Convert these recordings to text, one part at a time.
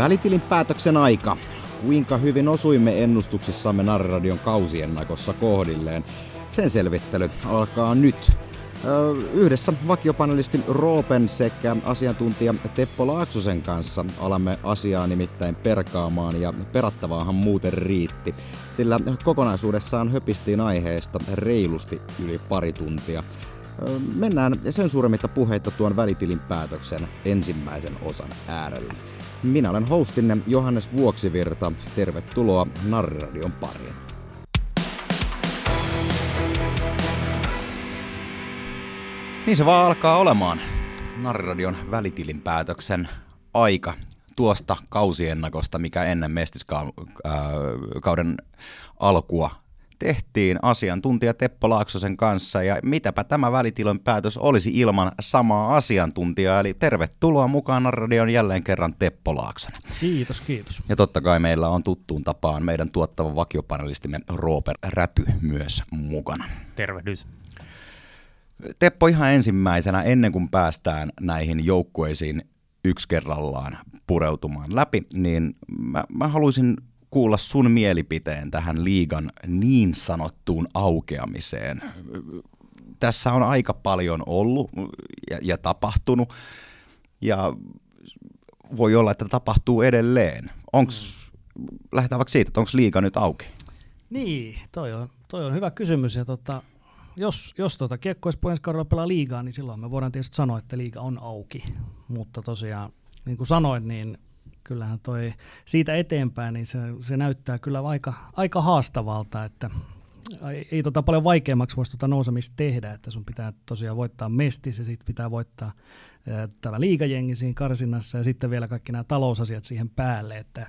Välitilin päätöksen aika. Kuinka hyvin osuimme ennustuksissamme Narradion kausiennakossa kohdilleen? Sen selvittely alkaa nyt. Yhdessä vakiopanelistin Roopen sekä asiantuntija Teppo Laaksosen kanssa alamme asiaa nimittäin perkaamaan ja perattavaahan muuten riitti, sillä kokonaisuudessaan höpistiin aiheesta reilusti yli pari tuntia. Mennään sen suuremmitta puheita tuon välitilin päätöksen ensimmäisen osan äärellä. Minä olen hostinne Johannes Vuoksivirta. Tervetuloa Narradion pariin. Niin se vaan alkaa olemaan. Narradion välitilinpäätöksen aika tuosta kausiennakosta, mikä ennen mestiskauden alkua tehtiin asiantuntija Teppo Laaksosen kanssa ja mitäpä tämä välitilon päätös olisi ilman samaa asiantuntijaa, eli tervetuloa mukaan radion jälleen kerran Teppo Laakson. Kiitos, kiitos. Ja totta kai meillä on tuttuun tapaan meidän tuottava vakiopanelistimme Rooper Räty myös mukana. Tervehdys. Teppo ihan ensimmäisenä, ennen kuin päästään näihin joukkueisiin yksi kerrallaan pureutumaan läpi, niin mä, mä haluaisin kuulla sun mielipiteen tähän liigan niin sanottuun aukeamiseen. Tässä on aika paljon ollut ja, ja tapahtunut, ja voi olla, että tapahtuu edelleen. Onks, lähdetään vaikka siitä, että onko liiga nyt auki? Niin, toi on, toi on hyvä kysymys. Ja tota, jos, jos tota Kiekko ensi pelaa liigaa, niin silloin me voidaan tietysti sanoa, että liiga on auki. Mutta tosiaan, niin kuin sanoin, niin kyllähän toi siitä eteenpäin, niin se, se näyttää kyllä aika, aika haastavalta, että ei, ei tota paljon vaikeammaksi voisi tota nousemista tehdä, että sun pitää tosiaan voittaa mestis ja sitten pitää voittaa tämä liikajengi siinä karsinnassa ja sitten vielä kaikki nämä talousasiat siihen päälle, että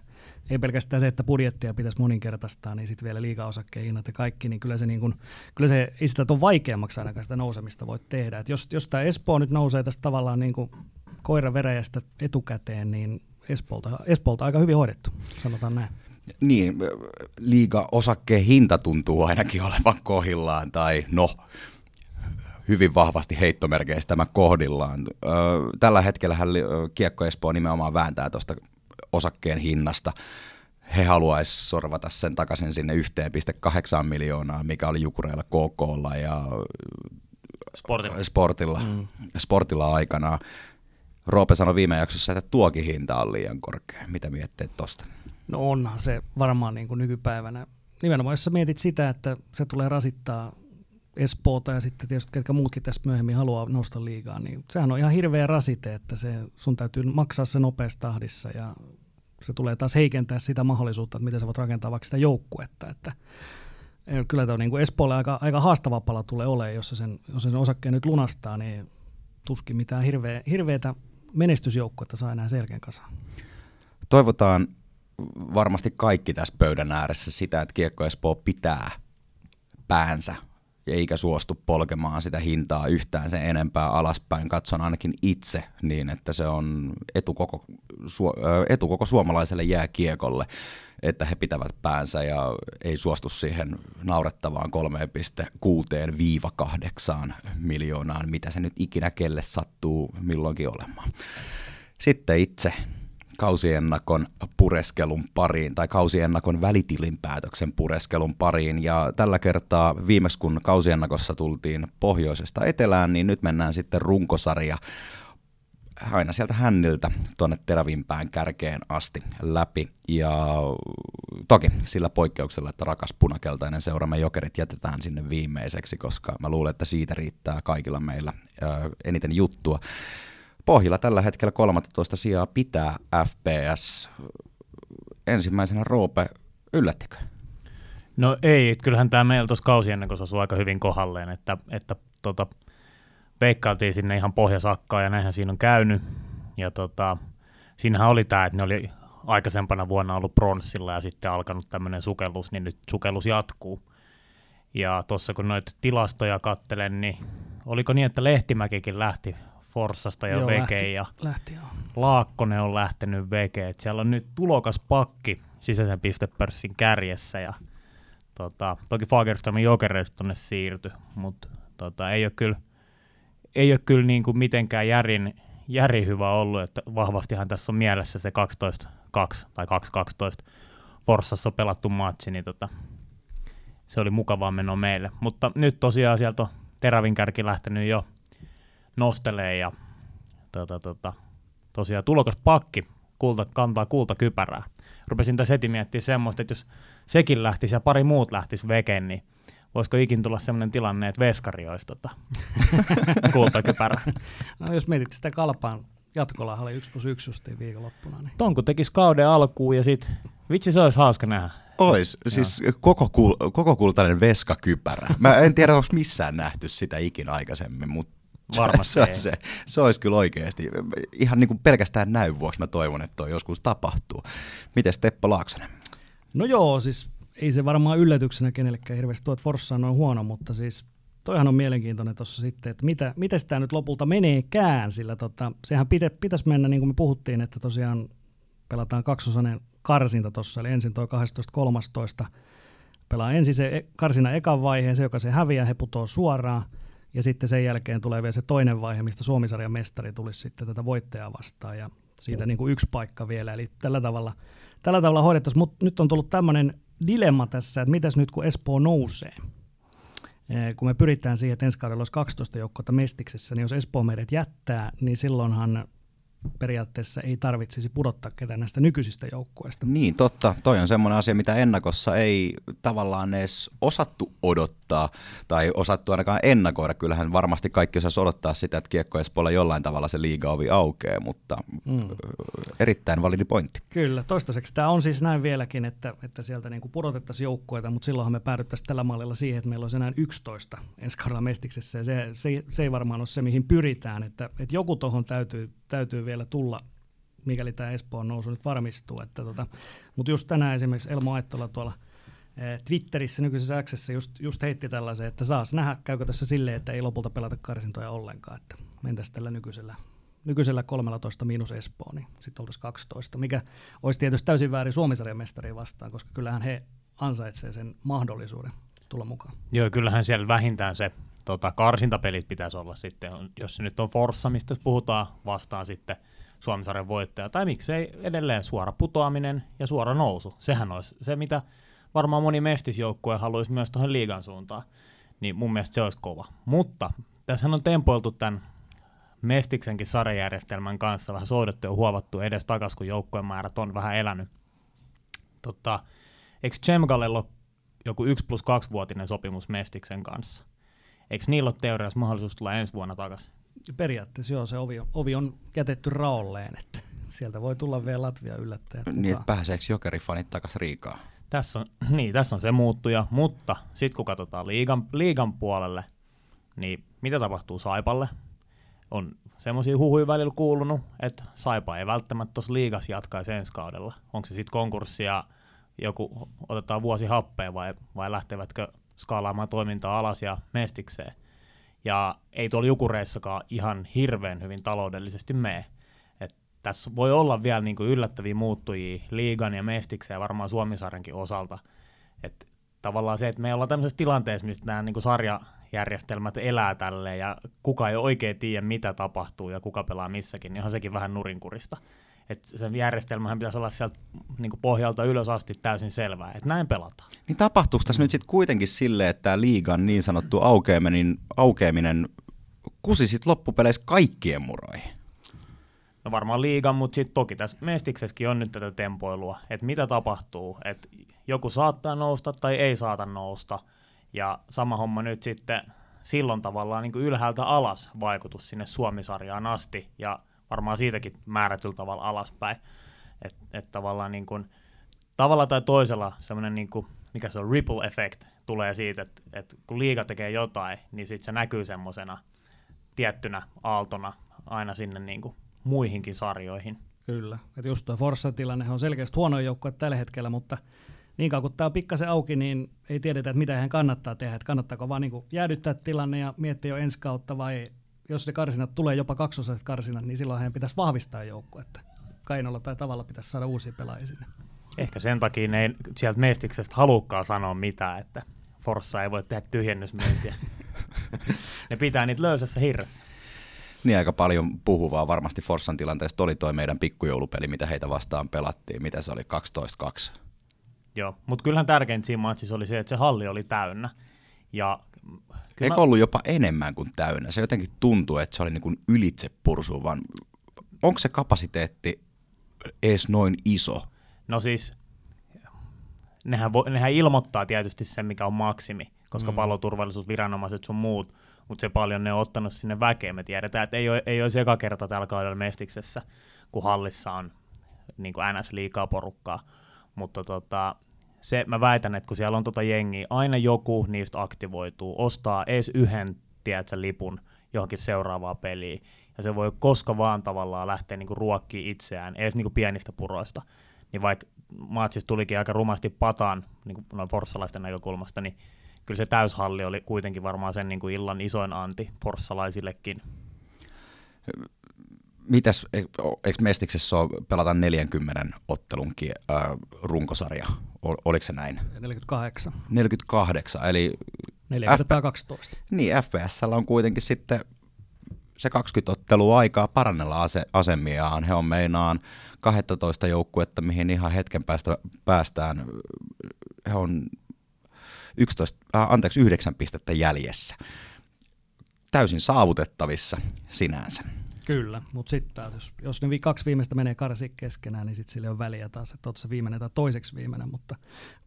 ei pelkästään se, että budjettia pitäisi moninkertaistaa, niin sitten vielä liikaosakkeen hinnat ja kaikki, niin kyllä se, niin kun, kyllä se ei sitä tuon vaikeammaksi ainakaan sitä nousemista voi tehdä. Et jos, jos tämä Espoo nyt nousee tästä tavallaan niin kuin koira veräjästä etukäteen, niin Espoolta, Espoolta aika hyvin hoidettu, sanotaan näin. Niin, liiga-osakkeen hinta tuntuu ainakin olevan kohillaan, tai no, hyvin vahvasti heittomerkeistä tämä kohdillaan. Tällä hetkellä Kiekko Espoo nimenomaan vääntää tuosta osakkeen hinnasta. He haluaisivat sorvata sen takaisin sinne 1,8 miljoonaa, mikä oli Jukureilla KKlla ja Sportilla, sportilla, mm. sportilla aikanaan. Roope sanoi viime jaksossa, että tuokin hinta on liian korkea. Mitä mietteet tuosta? No onhan se varmaan niin kuin nykypäivänä. Nimenomaan jos sä mietit sitä, että se tulee rasittaa Espoota ja sitten tietysti ketkä muutkin tästä myöhemmin haluaa nousta liigaa, niin sehän on ihan hirveä rasite, että se, sun täytyy maksaa se nopeassa tahdissa ja se tulee taas heikentää sitä mahdollisuutta, että miten sä voit rakentaa vaikka sitä joukkuetta, että kyllä tämä on niin kuin Espoolle aika, aika haastava pala tulee olemaan, jos se sen, jos se sen osakkeen nyt lunastaa, niin tuskin mitään hirveä, hirveätä menestysjoukkuetta saa enää selkeän kasaan. Toivotaan varmasti kaikki tässä pöydän ääressä sitä, että Kiekko Espoo pitää päänsä eikä suostu polkemaan sitä hintaa yhtään sen enempää alaspäin. Katson ainakin itse niin, että se on etu koko, etu koko suomalaiselle jääkiekolle, että he pitävät päänsä ja ei suostu siihen naurettavaan 3,6-8 miljoonaan, mitä se nyt ikinä kelle sattuu milloinkin olemaan. Sitten itse kausiennakon pureskelun pariin tai kausiennakon välitilinpäätöksen pureskelun pariin. Ja tällä kertaa viimeksi kun kausiennakossa tultiin pohjoisesta etelään, niin nyt mennään sitten runkosarja aina sieltä hänniltä tuonne terävimpään kärkeen asti läpi. Ja toki sillä poikkeuksella, että rakas punakeltainen seuramme jokerit jätetään sinne viimeiseksi, koska mä luulen, että siitä riittää kaikilla meillä eniten juttua. Pohjilla tällä hetkellä 13 sijaa pitää FPS. Ensimmäisenä Roope, yllättikö? No ei, kyllähän tämä meillä tuossa kausiennakossa osui aika hyvin kohalleen, että, että tota, veikkailtiin sinne ihan pohjasakkaan ja näinhän siinä on käynyt. Ja tota, siinähän oli tämä, että ne oli aikaisempana vuonna ollut pronssilla ja sitten alkanut tämmöinen sukellus, niin nyt sukellus jatkuu. Ja tuossa kun noita tilastoja kattelen, niin oliko niin, että Lehtimäkikin lähti Forssasta jo veke ja lähti, joo. Laakkonen on lähtenyt veke. Et siellä on nyt tulokas pakki sisäisen pistepörssin kärjessä ja tota, toki Fagerströmin jokereista tonne siirtyi, mutta tota, ei ole kyllä, ei ole kyllä niin kuin mitenkään järin, järi hyvä ollut, että vahvastihan tässä on mielessä se 12-2 tai 2-12 Forssassa pelattu matsi, niin tota, se oli mukavaa menoa meille. Mutta nyt tosiaan sieltä on terävin kärki lähtenyt jo nostelee ja tota, tota, tosiaan tulokas pakki kulta, kantaa kultakypärää. Rupesin tässä heti miettimään semmoista, että jos sekin lähtisi ja pari muut lähtisi vekeen, niin voisiko ikin tulla sellainen tilanne, että veskari olisi tota, kultakypärä. No, jos mietit sitä kalpaan jatkolahalle 1 plus 1 justiin viikonloppuna. Niin. Tonku tekisi kauden alkuun ja sitten vitsi se olisi hauska nähdä. Ois, siis koko, kul- koko kultainen veskakypärä. Mä en tiedä, onko missään nähty sitä ikinä aikaisemmin, mutta Varmasti se, ei. se, se olisi kyllä oikeasti. Ihan niin kuin pelkästään näyn vuoksi mä toivon, että toi joskus tapahtuu. Miten Teppo Laaksonen? No joo, siis ei se varmaan yllätyksenä kenellekään hirveästi tuo, että Forssa on noin huono, mutta siis toihan on mielenkiintoinen tuossa sitten, että mitä, miten tämä nyt lopulta meneekään, sillä tota, sehän pitä, pitäisi mennä, niin kuin me puhuttiin, että tosiaan pelataan kaksosainen karsinta tuossa, eli ensin toi 12.13. Pelaa ensin se e- karsina ekan vaiheen, se joka se häviää, he putoo suoraan, ja sitten sen jälkeen tulee vielä se toinen vaihe, mistä Suomisarjan mestari tulisi sitten tätä voittajaa vastaan, ja siitä niin kuin yksi paikka vielä, eli tällä tavalla, tällä tavalla hoidettaisiin, mutta nyt on tullut tämmöinen dilemma tässä, että mitäs nyt kun Espoo nousee, Eh, kun me pyritään siihen, että ensi kaudella olisi 12 joukkoa Mestiksessä, niin jos Espoo meidät jättää, niin silloinhan periaatteessa ei tarvitsisi pudottaa ketään näistä nykyisistä joukkueista. Niin, totta. Toi on semmoinen asia, mitä ennakossa ei tavallaan edes osattu odottaa tai osattu ainakaan ennakoida. Kyllähän varmasti kaikki osas odottaa sitä, että Kiekko Espoolla jollain tavalla se liigaovi aukeaa, mutta mm. erittäin validi pointti. Kyllä, toistaiseksi tämä on siis näin vieläkin, että, että sieltä niin kuin pudotettaisiin joukkueita, mutta silloinhan me päädyttäisiin tällä mallilla siihen, että meillä olisi enää 11 ensi kaudella Mestiksessä, ja se, se, se ei varmaan ole se, mihin pyritään, että, että joku tuohon täytyy, täytyy vielä tulla, mikäli tämä Espoon nousu nyt varmistuu. Että tota, mutta just tänään esimerkiksi Elmo Aittola tuolla eh, Twitterissä nykyisessä Xssä just, just heitti tällaisen, että saas nähdä, käykö tässä silleen, että ei lopulta pelata karsintoja ollenkaan, että mentäisiin tällä nykyisellä, nykyisellä 13 miinus Espoo, niin sitten oltaisiin 12, mikä olisi tietysti täysin väärin Suomisarjan mestariin vastaan, koska kyllähän he ansaitsevat sen mahdollisuuden tulla mukaan. Joo, kyllähän siellä vähintään se tota, karsintapelit pitäisi olla sitten, jos se nyt on Forssa, mistä puhutaan, vastaan sitten Suomisarjan voittaja, tai miksei edelleen suora putoaminen ja suora nousu. Sehän olisi se, mitä varmaan moni mestisjoukkue haluaisi myös tuohon liigan suuntaan, niin mun mielestä se olisi kova. Mutta tässähän on tempoiltu tämän Mestiksenkin sarjajärjestelmän kanssa vähän soudettu ja huovattu edes takaisin, kun joukkueen määrät on vähän elänyt. Tota, eikö Chemgalella joku 1 plus 2 vuotinen sopimus Mestiksen kanssa? Eikö niillä ole teoriassa mahdollisuus tulla ensi vuonna takaisin? Periaatteessa joo, se ovi on, ovi on jätetty raolleen, että sieltä voi tulla vielä Latvia yllättäen. Niin, että pääseekö jokerifanit takaisin Riikaan? Tässä on, niin, tässä on se muuttuja, mutta sitten kun katsotaan liigan, liigan puolelle, niin mitä tapahtuu Saipalle? On semmoisia huhuja välillä kuulunut, että Saipa ei välttämättä tuossa liigas jatkaisi ensi kaudella. Onko se sitten konkurssi ja joku otetaan vuosi happea vai, vai lähtevätkö skaalaamaan toimintaa alas ja mestikseen. Ja ei tuolla jukureissakaan ihan hirveän hyvin taloudellisesti mene. Et tässä voi olla vielä niinku yllättäviä muuttujia liigan ja mestikseen ja varmaan Suomisarjankin osalta. Et tavallaan se, että me ollaan tämmöisessä tilanteessa, mistä nämä niinku sarjajärjestelmät elää tälleen ja kuka ei oikein tiedä, mitä tapahtuu ja kuka pelaa missäkin, niin on sekin vähän nurinkurista. Että sen järjestelmähän pitäisi olla sieltä niin pohjalta ylös asti täysin selvää, että näin pelataan. Niin tapahtuuko tässä nyt sitten kuitenkin sille, että tämä liigan niin sanottu aukeaminen, aukeaminen kusi sitten loppupeleissä kaikkien muroihin? No varmaan liigan, mutta sitten toki tässä Mestiksessäkin on nyt tätä tempoilua, että mitä tapahtuu, että joku saattaa nousta tai ei saata nousta, ja sama homma nyt sitten silloin tavallaan niin ylhäältä alas vaikutus sinne Suomisarjaan asti, ja varmaan siitäkin määrätyllä tavalla alaspäin. Että et tavallaan niin kuin, tavalla tai toisella semmoinen, niin mikä se on, ripple effect tulee siitä, että et kun liiga tekee jotain, niin sitten se näkyy semmoisena tiettynä aaltona aina sinne niin kuin muihinkin sarjoihin. Kyllä, että just tuo Forssa-tilanne on selkeästi huono joukkue tällä hetkellä, mutta niin kauan kun tämä on pikkasen auki, niin ei tiedetä, että mitä hän kannattaa tehdä. Että kannattaako vaan niin jäädyttää tilanne ja miettiä jo ensi kautta vai jos ne karsinat tulee jopa kaksosaiset karsinat, niin silloin hän pitäisi vahvistaa joukkuetta. Kainolla tai tavalla pitäisi saada uusia pelaajia sinne. Ehkä sen takia ne ei sieltä Mestiksestä halukkaan sanoa mitään, että Forssa ei voi tehdä tyhjennysmyyntiä. ne pitää niitä löysässä hirressä. Niin aika paljon puhuvaa varmasti Forssan tilanteesta oli toi meidän pikkujoulupeli, mitä heitä vastaan pelattiin. Mitä se oli, 12-2? Joo, mutta kyllähän tärkeintä siinä matsissa oli se, että se halli oli täynnä. Ja Eikö ollut jopa enemmän kuin täynnä? Se jotenkin tuntuu, että se oli niin kuin ylitse pursu, vaan onko se kapasiteetti edes noin iso? No siis, nehän, vo, nehän ilmoittaa tietysti sen, mikä on maksimi, koska mm. paloturvallisuusviranomaiset sun muut, mutta se paljon ne on ottanut sinne väkeä. Me tiedetään, että ei ole, ei ole eka kerta tällä kaudella Mestiksessä, kun hallissa on niin kuin NS liikaa porukkaa. Mutta tota, se, mä väitän, että kun siellä on tota jengiä, aina joku niistä aktivoituu, ostaa edes yhden tiedätkö, lipun johonkin seuraavaan peliin, ja se voi koska vaan tavallaan lähteä niinku ruokkiin itseään, edes niinku pienistä puroista. Niin vaikka maatsissa tulikin aika rumasti pataan niin noin forssalaisten näkökulmasta, niin kyllä se täyshalli oli kuitenkin varmaan sen niin kuin illan isoin anti forssalaisillekin. Mitäs, e, eikö Mestiksessä ole pelata 40 ottelunkin äh, runkosarja? Oliko se näin? 48. 48, eli... 4 F- 12. Niin, FPS on kuitenkin sitten se 20 ottelua aikaa parannella ase- asemiaan. He on meinaan 12 joukkuetta, mihin ihan hetken päästä päästään. He on 11, äh, anteeksi, 9 pistettä jäljessä. Täysin saavutettavissa sinänsä. Kyllä, mutta sitten taas, jos, jos ne kaksi viimeistä menee karsi keskenään, niin sitten sille on väliä taas, että se viimeinen tai toiseksi viimeinen, mutta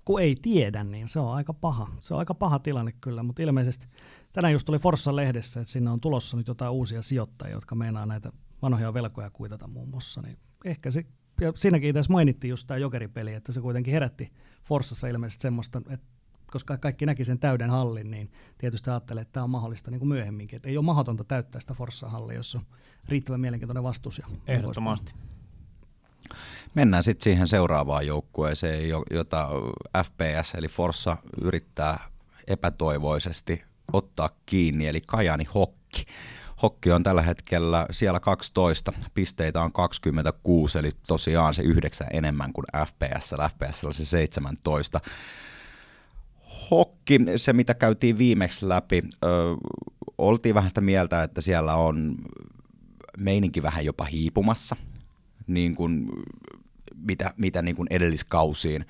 kun ei tiedä, niin se on aika paha. Se on aika paha tilanne kyllä, mutta ilmeisesti tänään just tuli Forssan lehdessä, että sinne on tulossa nyt jotain uusia sijoittajia, jotka meinaa näitä vanhoja velkoja kuitata muun muassa, niin ehkä se, ja siinäkin itse mainittiin just tämä jokeripeli, että se kuitenkin herätti Forssassa ilmeisesti semmoista, että koska kaikki näki sen täyden hallin, niin tietysti ajattelee, että tämä on mahdollista niin kuin myöhemminkin. Että ei ole mahdotonta täyttää sitä Forssa-hallia, jos on riittävän mielenkiintoinen vastus. Ja Ehdottomasti. Mennään sitten siihen seuraavaan joukkueeseen, jota FPS eli Forssa yrittää epätoivoisesti ottaa kiinni, eli Kajani Hokki. Hokki on tällä hetkellä siellä 12, pisteitä on 26, eli tosiaan se yhdeksän enemmän kuin FPS, FPS se 17. Hokki, se mitä käytiin viimeksi läpi, ö, oltiin vähän sitä mieltä, että siellä on meininki vähän jopa hiipumassa, niin kuin, mitä, mitä niin kuin edelliskausiin,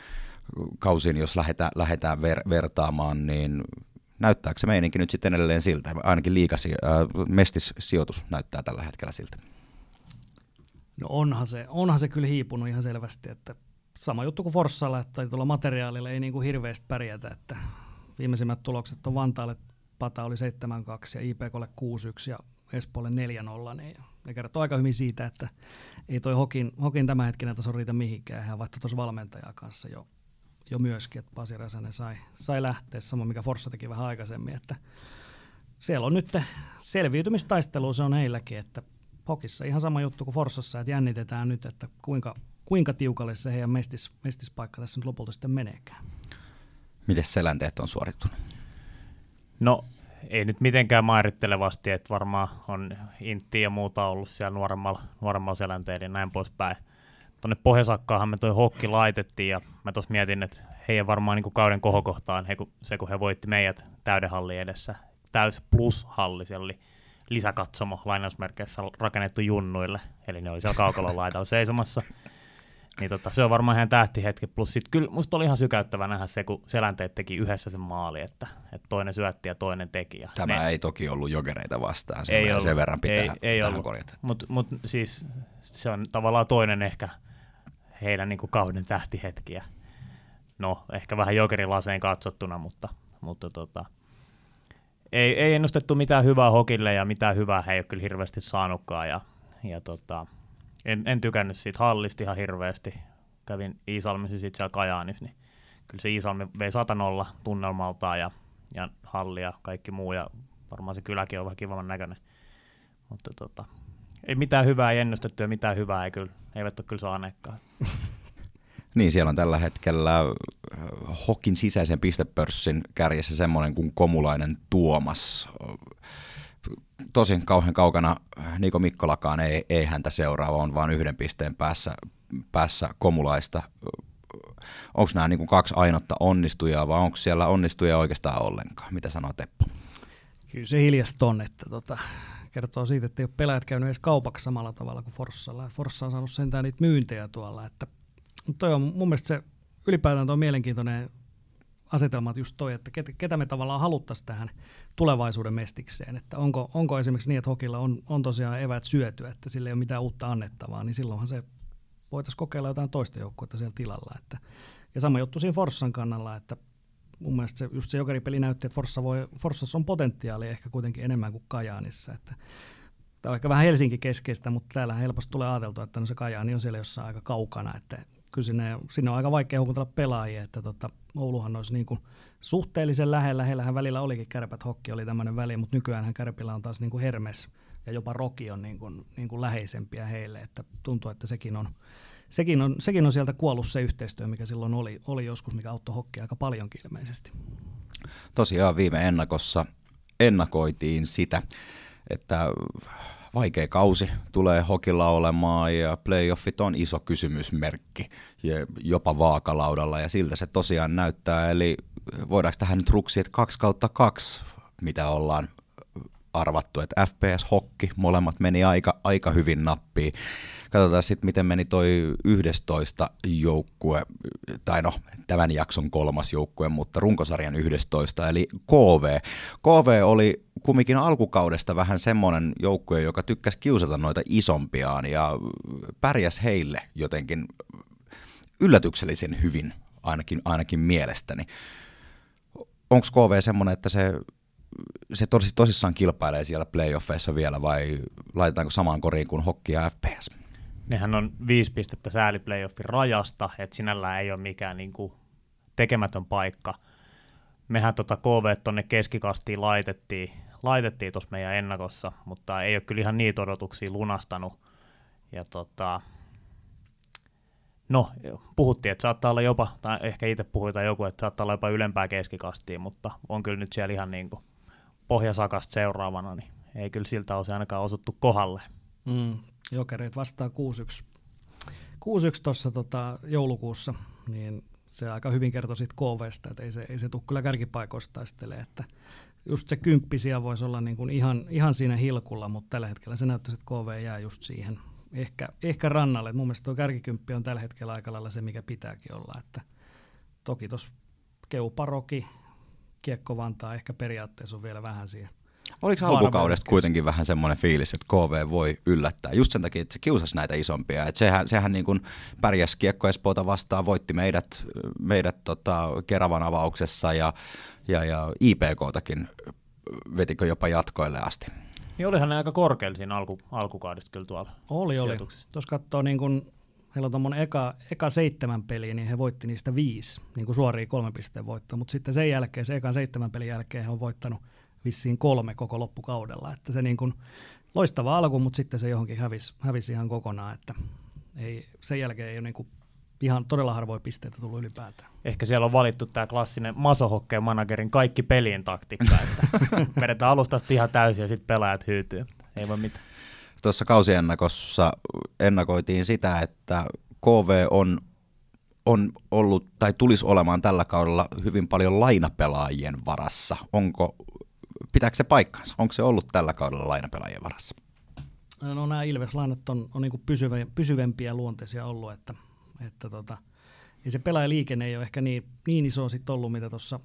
kausiin, jos lähdetään, lähdetään ver, vertaamaan, niin näyttääkö se meininki nyt sitten edelleen siltä? Ainakin liikasi, äh, Mestis-sijoitus näyttää tällä hetkellä siltä. No onhan se, onhan se kyllä hiipunut ihan selvästi, että sama juttu kuin Forssalla, että tuolla materiaalilla ei niin kuin hirveästi pärjätä, että viimeisimmät tulokset on Vantaalle Pata oli 7-2 ja IPKlle 6-1 ja Espoolle 4-0, niin ne kertoo aika hyvin siitä, että ei toi Hokin, Hokin tämänhetkinen taso riitä mihinkään. Hän vaihtoi tuossa valmentajaa kanssa jo, jo myöskin, että Pasi Räsänen sai, sai lähteä, sama mikä Forssa teki vähän aikaisemmin, että siellä on nyt selviytymistaistelu, se on heilläkin, että Hokissa ihan sama juttu kuin Forssassa, että jännitetään nyt, että kuinka, kuinka tiukalle se heidän mestis, mestispaikka tässä nyt lopulta sitten meneekään. Miten selänteet on suorittunut? No ei nyt mitenkään mairittelevasti, että varmaan on Intti ja muuta ollut siellä nuoremmalla, nuoremmalla selänteellä ja näin poispäin. Tuonne Pohjasakkaahan me toi hokki laitettiin ja mä tuossa mietin, että heidän varmaan niin kuin kauden kohokohtaan he, se, kun he voitti meidät täydenhalli edessä. Täys plus halli, siellä oli lisäkatsomo lainausmerkeissä rakennettu junnuille, eli ne oli siellä kaukalon laidalla seisomassa. Niin tota, se on varmaan ihan tähtihetki. Plus sit kyllä musta oli ihan sykäyttävä nähdä se, kun Selänteet teki yhdessä sen maali, että, että toinen syötti ja toinen teki. Ja Tämä ne, ei toki ollut jogereita vastaan, se ei ollut, sen verran pitää ei, ei tähän ollut. korjata. Mutta mut, siis se on tavallaan toinen ehkä heidän niin kauden tähtihetkiä. No, ehkä vähän jokerilaseen katsottuna, mutta, mutta tota, ei, ei ennustettu mitään hyvää Hokille ja mitään hyvää he ei ole kyllä hirveästi saanutkaan. Ja, ja tota, en, en tykännyt siitä hallista ihan hirveästi. Kävin Iisalmissa sitten siellä Kajaanissa, niin kyllä se Iisalmi vei satanolla tunnelmaltaan ja, ja halli ja kaikki muu, ja varmaan se kyläkin on vähän kivamman näköinen. Mutta tota, ei mitään hyvää ei ennustettu ja mitään hyvää ei kyllä, eivät ole kyllä saaneetkaan. Niin, siellä on tällä hetkellä äh, Hokin sisäisen pistepörssin kärjessä semmoinen kuin komulainen Tuomas tosin kauhean kaukana Niko Mikkolakaan ei, ei häntä seuraava, on vain yhden pisteen päässä, päässä komulaista. Onko nämä niin kuin kaksi ainotta onnistujaa vai onko siellä onnistujia oikeastaan ollenkaan? Mitä sanoo Teppo? Kyllä se hiljasta on, että tota, kertoo siitä, että ei ole pelaajat käynyt edes kaupaksi samalla tavalla kuin Forssalla. Forssa on saanut sentään niitä myyntejä tuolla. Että, mutta toi on mun mielestä se ylipäätään tuo mielenkiintoinen asetelmat just toi, että ketä me tavallaan haluttaisiin tähän tulevaisuuden mestikseen. Että onko, onko esimerkiksi niin, että hokilla on, on tosiaan evät syöty, että sillä ei ole mitään uutta annettavaa, niin silloinhan se voitaisiin kokeilla jotain toista joukkuetta siellä tilalla. Että, ja sama juttu siinä Forssan kannalla, että mun mielestä se, just se jokeripeli näytti, että Forssa voi, Forssassa on potentiaalia ehkä kuitenkin enemmän kuin Kajaanissa. Että, tämä on ehkä vähän Helsinki keskeistä, mutta täällä helposti tulee ajateltua, että no se Kajaani on siellä jossain aika kaukana, että kyllä sinne, sinne on aika vaikea houkutella pelaajia, että tota, Ouluhan olisi niin kuin suhteellisen lähellä, heillähän välillä olikin kärpät, hokki oli tämmöinen väli, mutta nykyään kärpillä on taas niin kuin Hermes ja jopa Roki on niin kuin, niin kuin läheisempiä heille, että tuntuu, että sekin on, sekin on, sekin on sieltä kuollut se yhteistyö, mikä silloin oli, oli joskus, mikä auttoi hokkia aika paljonkin ilmeisesti. Tosiaan viime ennakossa ennakoitiin sitä, että vaikea kausi tulee hokilla olemaan ja playoffit on iso kysymysmerkki ja jopa vaakalaudalla ja siltä se tosiaan näyttää. Eli voidaanko tähän nyt ruksia, että 2 kautta 2, mitä ollaan arvattu, että FPS-hokki, molemmat meni aika, aika hyvin nappiin. Katsotaan sitten, miten meni toi 11 joukkue, tai no tämän jakson kolmas joukkue, mutta runkosarjan 11, eli KV. KV oli kumminkin alkukaudesta vähän semmoinen joukkue, joka tykkäsi kiusata noita isompiaan ja pärjäs heille jotenkin yllätyksellisen hyvin, ainakin, ainakin mielestäni. Onko KV semmoinen, että se se tosi, tosissaan kilpailee siellä playoffeissa vielä vai laitetaanko samaan koriin kuin hokki ja FPS? Nehän on viisi pistettä sääli playoffin rajasta, että sinällään ei ole mikään niin kuin tekemätön paikka. Mehän tota KV tuonne keskikastiin laitettiin, laitettiin tuossa meidän ennakossa, mutta ei ole kyllä ihan niitä odotuksia lunastanut. Ja tota, no, puhuttiin, että saattaa olla jopa, tai ehkä itse puhuin tai joku, että saattaa olla jopa ylempää keskikastiin, mutta on kyllä nyt siellä ihan niin kuin pohjasakasta seuraavana, niin ei kyllä siltä osin ainakaan osuttu kohdalle. Mm, jokereet vastaa 6-1, 6-1 tuossa tota, joulukuussa, niin se aika hyvin kertoi siitä KVstä, että ei se, ei se tule kyllä kärkipaikoista taistele, että just se kymppisiä voisi olla niin kuin ihan, ihan siinä hilkulla, mutta tällä hetkellä se näyttäisi, että KV jää just siihen ehkä, ehkä rannalle. Mun mielestä tuo kärkikymppi on tällä hetkellä aika lailla se, mikä pitääkin olla, että toki tuossa Keuparoki, Kiekko Vantaa ehkä periaatteessa on vielä vähän siihen Oliko alkukaudesta kuitenkin vähän semmoinen fiilis, että KV voi yllättää, just sen takia, että se kiusasi näitä isompia. Että sehän, sehän niin kuin pärjäsi Kiekko Espoota vastaan, voitti meidät, meidät tota Keravan avauksessa ja, ja, ja IPKtakin vetikö jopa jatkoille asti. Niin olihan ne aika korkealla siinä alku, alkukaudesta kyllä tuolla Oli, oli. Tuossa katsoo niin kuin heillä on tuommoinen eka, eka seitsemän peliä, niin he voitti niistä viisi, niin kuin suoria kolme pisteen voittoa, mutta sitten sen jälkeen, se ekan seitsemän pelin jälkeen he on voittanut vissiin kolme koko loppukaudella, että se niin kuin loistava alku, mutta sitten se johonkin hävisi, hävisi ihan kokonaan, että ei, sen jälkeen ei ole niin kuin ihan todella harvoja pisteitä tullut ylipäätään. Ehkä siellä on valittu tämä klassinen masohokkeen managerin kaikki pelien taktiikka, että vedetään alusta ihan täysin ja sitten pelaajat hyytyy. Ei voi mitään tuossa kausiennakossa ennakoitiin sitä, että KV on, on ollut tai tulisi olemaan tällä kaudella hyvin paljon lainapelaajien varassa. Onko, pitääkö se paikkansa? Onko se ollut tällä kaudella lainapelaajien varassa? No nämä Ilves-lainat on, on niin pysyvä, pysyvempiä luonteisia ollut, että, että tota, ja se pelaajaliikenne ei ole ehkä niin, niin iso sit ollut, mitä tuossa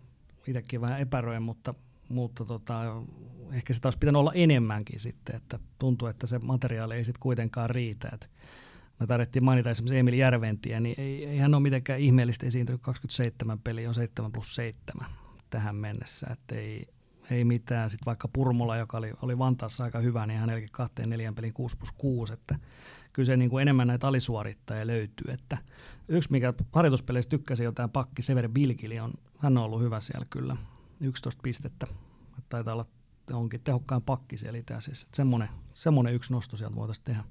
itsekin vähän epäröin, mutta, mutta tota, ehkä sitä olisi pitänyt olla enemmänkin sitten, että tuntuu, että se materiaali ei sitten kuitenkaan riitä. Että me tarvittiin mainita esimerkiksi Emil Järventiä, niin ei, ei hän ole mitenkään ihmeellistä esiintynyt 27 peliä, on 7 plus 7 tähän mennessä, että ei, ei mitään. Sitten vaikka Purmola, joka oli, oli Vantaassa aika hyvä, niin hänelläkin kahteen neljän pelin 6 plus 6, että kyllä se niin kuin enemmän näitä alisuorittajia löytyy. Että yksi, mikä harjoituspeleissä tykkäsi jo tämä pakki Severi Bilkili, on, hän on ollut hyvä siellä kyllä, 11 pistettä. Taitaa olla onkin tehokkaan pakki siellä itäisessä. Semmoinen, semmoinen yksi nosto sieltä voitaisiin tehdä.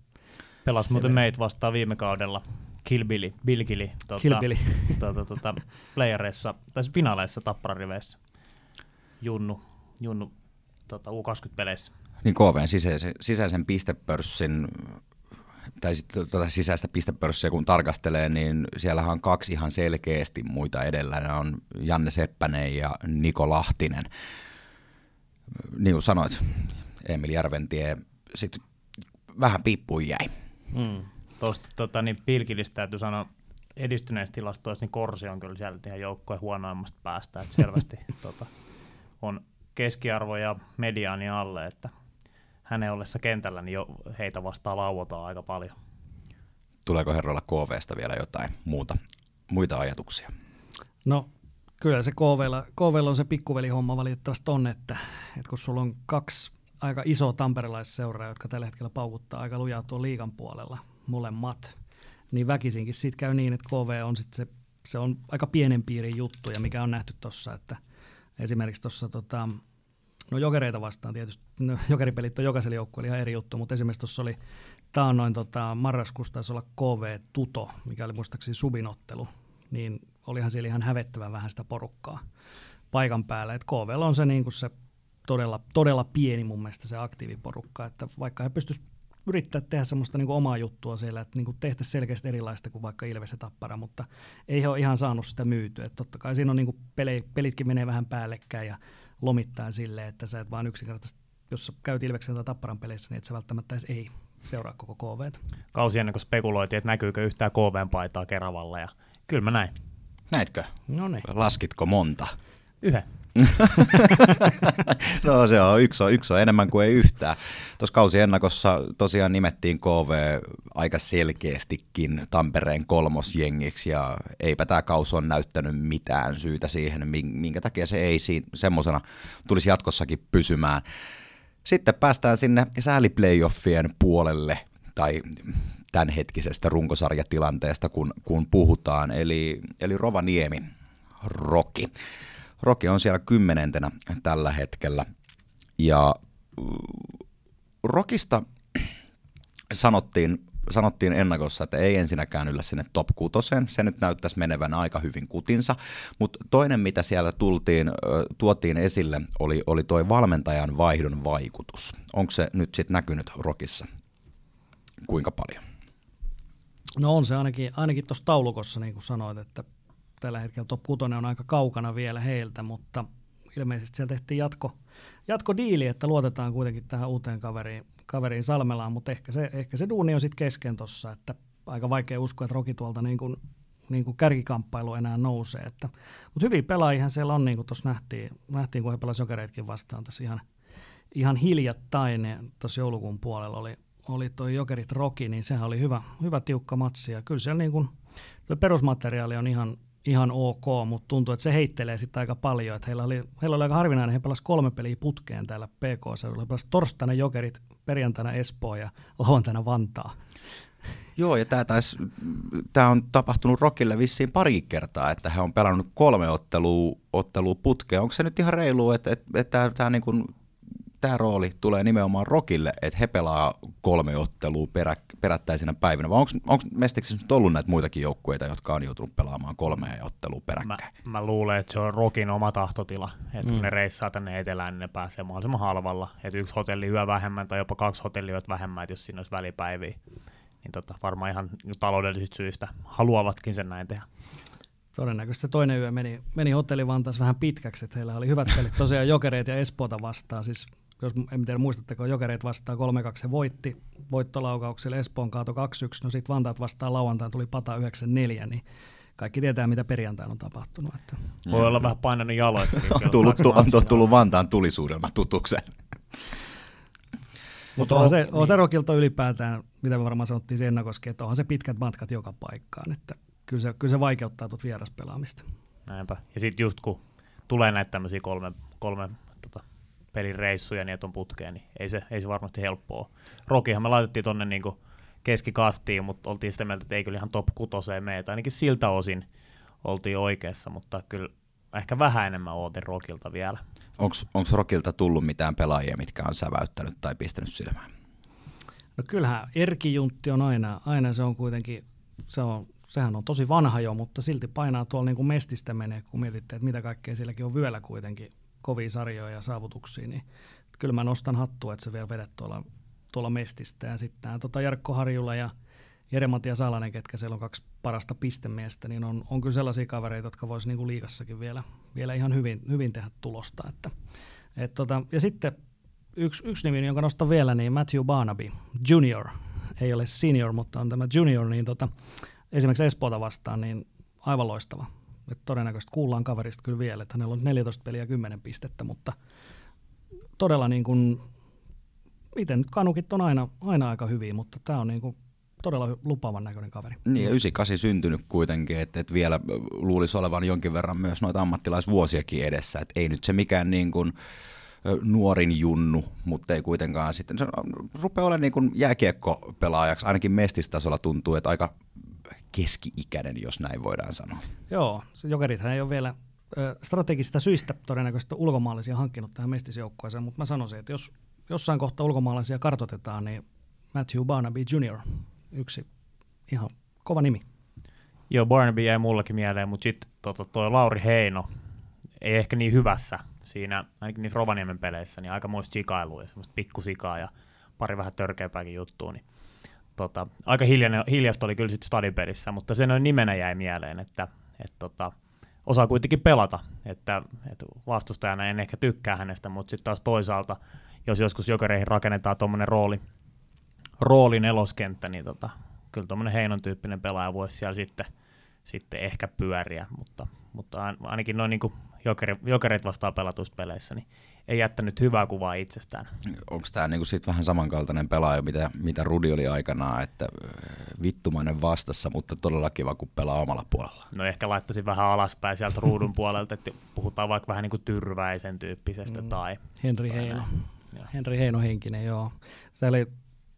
Pelas muuten meitä vastaan viime kaudella Kilbili, Bilkili, tuota, Kilbili. Tuota, tuota, playereissa, tai siis finaaleissa tapparariveissä. Junnu, Junnu tuota, U20-peleissä. Niin KVn sisäisen, sisäisen pistepörssin tai sitten tuota sisäistä pistepörssiä kun tarkastelee, niin siellähän on kaksi ihan selkeästi muita edellä. Ne on Janne Seppänen ja Niko Lahtinen niin kuin sanoit, Emil Järventie sit vähän piippuun jäi. Mm. Tuosta tota, niin pilkillistä täytyy sanoa, edistyneistä tilastoista, niin Korsi on kyllä siellä ihan joukkojen huonoimmasta päästä, että selvästi tota, on keskiarvo ja mediaani alle, että hänen ollessa kentällä, niin jo heitä vastaan lauotaan aika paljon. Tuleeko herroilla KVsta vielä jotain muuta, muita ajatuksia? No kyllä se KVlla, KVlla on se pikkuveli-homma valitettavasti on, että, että kun sulla on kaksi aika isoa tamperelaisseuraa, jotka tällä hetkellä paukuttaa aika lujaa tuon liigan puolella, molemmat, niin väkisinkin siitä käy niin, että KV on sit se, se on aika pienen piirin juttu, ja mikä on nähty tuossa, että esimerkiksi tuossa tota, no jokereita vastaan tietysti, no, jokeripelit on jokaisella joukkueella ihan eri juttu, mutta esimerkiksi tuossa oli taannoin tota, marraskuussa taisi olla KV Tuto, mikä oli muistaakseni subinottelu, niin olihan siellä ihan hävettävän vähän sitä porukkaa paikan päällä. Et KV on se, niin se todella, todella pieni mun mielestä se aktiiviporukka, että vaikka he pystyisivät yrittää tehdä semmoista niin omaa juttua siellä, että niin tehtäisiin selkeästi erilaista kuin vaikka Ilves ja Tappara, mutta ei he ole ihan saanut sitä myytyä. Että totta kai siinä on niin peli, pelitkin menee vähän päällekkäin ja lomittaa silleen, että sä et vaan yksinkertaisesti, jos sä käyt Ilveksen tai Tapparan peleissä, niin et sä välttämättä edes ei seuraa koko KV. Kausi ennen kuin spekuloitiin, että näkyykö yhtään KVn paitaa Keravalla ja kyllä mä näin. Näitkö? No niin. Laskitko monta? Yhden. no se on yksi, on yksi on enemmän kuin ei yhtään. Tuossa kausiennakossa tosiaan nimettiin KV aika selkeästikin Tampereen kolmosjengiksi ja eipä tämä kaus on näyttänyt mitään syytä siihen, minkä takia se ei semmoisena tulisi jatkossakin pysymään. Sitten päästään sinne sääliplayoffien puolelle tai tämänhetkisestä runkosarjatilanteesta, kun, kun puhutaan, eli, eli Rovaniemi, Roki. Roki on siellä kymmenentenä tällä hetkellä. Ja mm, Rokista sanottiin, sanottiin ennakossa, että ei ensinnäkään yllä sinne top kutoseen. Se nyt näyttäisi menevän aika hyvin kutinsa. Mutta toinen, mitä siellä tultiin, tuotiin esille, oli, oli toi valmentajan vaihdon vaikutus. Onko se nyt sitten näkynyt Rokissa? Kuinka paljon? No on se ainakin, ainakin tuossa taulukossa, niin kuin sanoit, että tällä hetkellä top 6 on aika kaukana vielä heiltä, mutta ilmeisesti siellä tehtiin jatko, jatkodiili, että luotetaan kuitenkin tähän uuteen kaveriin, kaveriin Salmelaan, mutta ehkä se, ehkä se duuni on sitten kesken tuossa, että aika vaikea uskoa, että Roki tuolta niin kuin, niin kuin kärkikamppailu enää nousee. Että, mutta hyvin pelaajia siellä on, niin kuin tuossa nähtiin, nähtiin, kun he pelasivat jokereitkin vastaan tässä ihan, ihan hiljattain, tuossa joulukuun puolella oli, oli tuo Jokerit Roki, niin sehän oli hyvä, hyvä tiukka matsi. Ja kyllä siellä niin kuin, perusmateriaali on ihan, ihan ok, mutta tuntuu, että se heittelee sitten aika paljon. Että heillä, oli, heillä oli aika harvinainen, he pelasivat kolme peliä putkeen täällä PK-seudulla. He pelasivat torstaina Jokerit, perjantaina Espoo ja lauantaina Vantaa. Joo, ja tämä, tämä on tapahtunut Rockille vissiin pari kertaa, että he on pelannut kolme ottelua, ottelua putkeen. Onko se nyt ihan reilu, että, että, että tämä niin kuin tämä rooli tulee nimenomaan Rokille, että he pelaa kolme ottelua perä, perättäisenä päivinä, vai onko Mestiksessä nyt ollut näitä muitakin joukkueita, jotka on joutunut pelaamaan kolmea ottelua peräkkäin? Mä, mä luulen, että se on Rokin oma tahtotila, että mm. kun ne reissaa tänne etelään, niin ne pääsee mahdollisimman halvalla, että yksi hotelliyö vähemmän tai jopa kaksi hotelliyöt vähemmän, että jos siinä olisi välipäiviä, niin tota, varmaan ihan taloudellisista syistä haluavatkin sen näin tehdä. Todennäköisesti toinen yö meni, meni hotelli Vantaassa vähän pitkäksi, että heillä oli hyvät pelit tosiaan Jokereet ja Espoota vastaan, siis jos en tiedä muistatteko, Jokereet vastaa 3-2 se voitti voittolaukauksella, Espoon kaato 2-1, no sitten Vantaat vastaan lauantaina tuli pata 9-4, niin kaikki tietää, mitä perjantaina on tapahtunut. Että. Voi olla vähän painanut jaloissa. on tullut, tu, on tullut Vantaan tulisuudelma tutuksen. Mutta onhan se, on se niin. Rokilta ylipäätään, mitä me varmaan sanottiin sen ennakoskin, että onhan se pitkät matkat joka paikkaan, että kyllä se, kyllä se vaikeuttaa tuota vieraspelaamista. Näinpä. Ja sitten just kun tulee näitä tämmöisiä kolme, kolme pelin reissuja niin on putkeen, niin ei se, ei se varmasti helppoa. Rokihan me laitettiin tonne niin keskikastiin, mutta oltiin sitä mieltä, että ei kyllä ihan top kutoseen meitä. Ainakin siltä osin oltiin oikeassa, mutta kyllä ehkä vähän enemmän ootin Rokilta vielä. Onko Rokilta tullut mitään pelaajia, mitkä on säväyttänyt tai pistänyt silmään? No kyllähän Erki Juntti on aina, aina se on kuitenkin, se on, sehän on tosi vanha jo, mutta silti painaa tuolla niin kuin mestistä menee, kun mietitte, että mitä kaikkea sielläkin on vyöllä kuitenkin kovia sarjoja ja saavutuksia, niin kyllä mä nostan hattua, että se vielä vedet tuolla, tuolla mestistä. Ja sitten tota Jarkko Harjula ja Jere-Matia Salanen, ketkä siellä on kaksi parasta pistemiestä, niin on, on kyllä sellaisia kavereita, jotka voisi niinku liikassakin vielä, vielä ihan hyvin, hyvin tehdä tulosta. Että, et tota, ja sitten yksi, yksi nimi, jonka nostan vielä, niin Matthew Barnaby Junior. Ei ole senior, mutta on tämä junior, niin tota, esimerkiksi Espoota vastaan, niin aivan loistava. Et todennäköisesti kuullaan kaverista kyllä vielä, että hänellä on 14 peliä 10 pistettä, mutta todella niin kuin, miten nyt kanukit on aina, aina aika hyviä, mutta tämä on niin kuin todella lupaavan näköinen kaveri. Niin, ja 98 syntynyt kuitenkin, että, että vielä luulisi olevan jonkin verran myös noita ammattilaisvuosiakin edessä, että ei nyt se mikään niin kuin, nuorin junnu, mutta ei kuitenkaan sitten, se rupeaa olemaan niin kuin jääkiekkopelaajaksi, ainakin mestistasolla tuntuu, että aika keski-ikäinen, jos näin voidaan sanoa. Joo, se jokerithan ei ole vielä strategisista syistä todennäköisesti ulkomaalaisia hankkinut tähän mestisjoukkoeseen, mutta mä sanoisin, että jos jossain kohtaa ulkomaalaisia kartotetaan, niin Matthew Barnaby Jr. yksi ihan kova nimi. Joo, Barnaby jäi mullakin mieleen, mutta sitten tota, tuo Lauri Heino ei ehkä niin hyvässä siinä, ainakin niissä Rovaniemen peleissä, niin aika muista sikailua ja semmoista pikkusikaa ja pari vähän törkeämpääkin juttua, niin tota, aika hiljainen, hiljasta oli kyllä sitten stadipelissä, mutta se noin nimenä jäi mieleen, että et, tota, osaa kuitenkin pelata, että, että vastustajana en ehkä tykkää hänestä, mutta sitten taas toisaalta, jos joskus jokereihin rakennetaan tuommoinen rooli, rooli neloskenttä, niin tota, kyllä tuommoinen Heinon tyyppinen pelaaja voisi siellä sitten, sitten ehkä pyöriä, mutta, mutta ainakin noin niin jokeri, jokerit vastaan pelatuissa peleissä, niin ei jättänyt hyvää kuvaa itsestään. Onko tämä niinku sit vähän samankaltainen pelaaja, mitä, mitä Rudi oli aikanaan, että vittumainen vastassa, mutta todella kiva, kun pelaa omalla puolella? No ehkä laittaisin vähän alaspäin sieltä ruudun puolelta, että puhutaan vaikka vähän niin kuin tyrväisen tyyppisestä mm. tai... Henri Heino. Henri Heino henkinen, joo. Se oli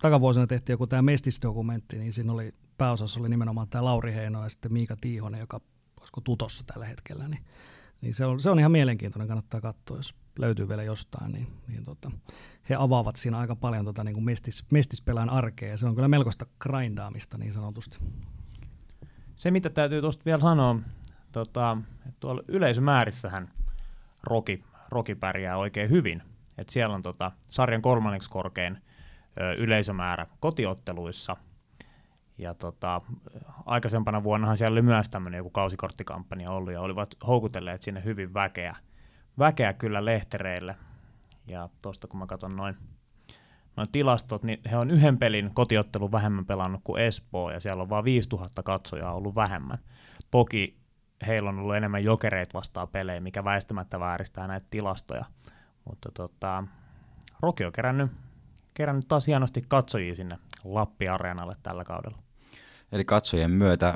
takavuosina tehtiin joku tämä Mestis-dokumentti, niin siinä oli pääosassa oli nimenomaan tämä Lauri Heino ja sitten Miika Tiihonen, joka olisiko tutossa tällä hetkellä, niin, niin se, on, se on ihan mielenkiintoinen, kannattaa katsoa, jos löytyy vielä jostain, niin, niin tota, he avaavat siinä aika paljon tota, niin kuin mestis, mestispelään arkea, ja se on kyllä melkoista grindaamista niin sanotusti. Se, mitä täytyy tuosta vielä sanoa, tota, että tuolla yleisömäärissähän Roki, Roki pärjää oikein hyvin. Et siellä on tota, sarjan kolmanneksi korkein ö, yleisömäärä kotiotteluissa – ja tota, aikaisempana vuonnahan siellä oli myös tämmöinen joku kausikorttikampanja ollut ja olivat houkutelleet sinne hyvin väkeä, väkeä kyllä lehtereille. Ja tuosta kun mä katson noin, noin tilastot, niin he on yhden pelin kotiottelu vähemmän pelannut kuin Espoo ja siellä on vain 5000 katsojaa ollut vähemmän. Toki heillä on ollut enemmän jokereita vastaan pelejä, mikä väistämättä vääristää näitä tilastoja. Mutta tota, Roki on kerännyt, kerännyt taas hienosti katsojia sinne Lappi-areenalle tällä kaudella. Eli katsojien myötä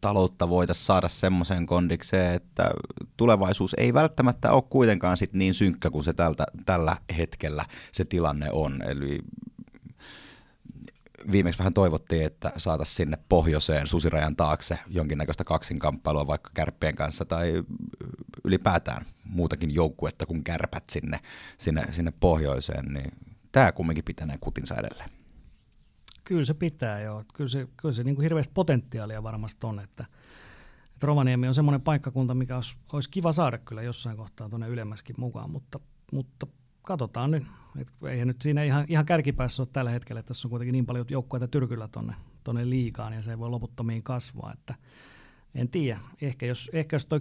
taloutta voitaisiin saada semmoiseen kondikseen, että tulevaisuus ei välttämättä ole kuitenkaan sit niin synkkä kuin se tältä, tällä hetkellä se tilanne on. Eli viimeksi vähän toivottiin, että saataisiin sinne pohjoiseen susirajan taakse jonkinnäköistä kaksinkamppailua vaikka kärppien kanssa tai ylipäätään muutakin joukkuetta kuin kärpät sinne, sinne, sinne pohjoiseen, niin tämä kumminkin pitää kutinsa edelleen. Kyllä se pitää joo. Kyllä se, kyllä se niin kuin hirveästi potentiaalia varmasti on, että, että Rovaniemi on semmoinen paikkakunta, mikä olisi, olisi kiva saada kyllä jossain kohtaa tuonne ylemmäskin mukaan, mutta, mutta katsotaan nyt. Et eihän nyt siinä ihan, ihan kärkipäässä ole tällä hetkellä, että tässä on kuitenkin niin paljon joukkueita tyrkyllä tuonne tonne liikaan ja se ei voi loputtomiin kasvaa, että en tiedä. Ehkä jos, ehkä jos toi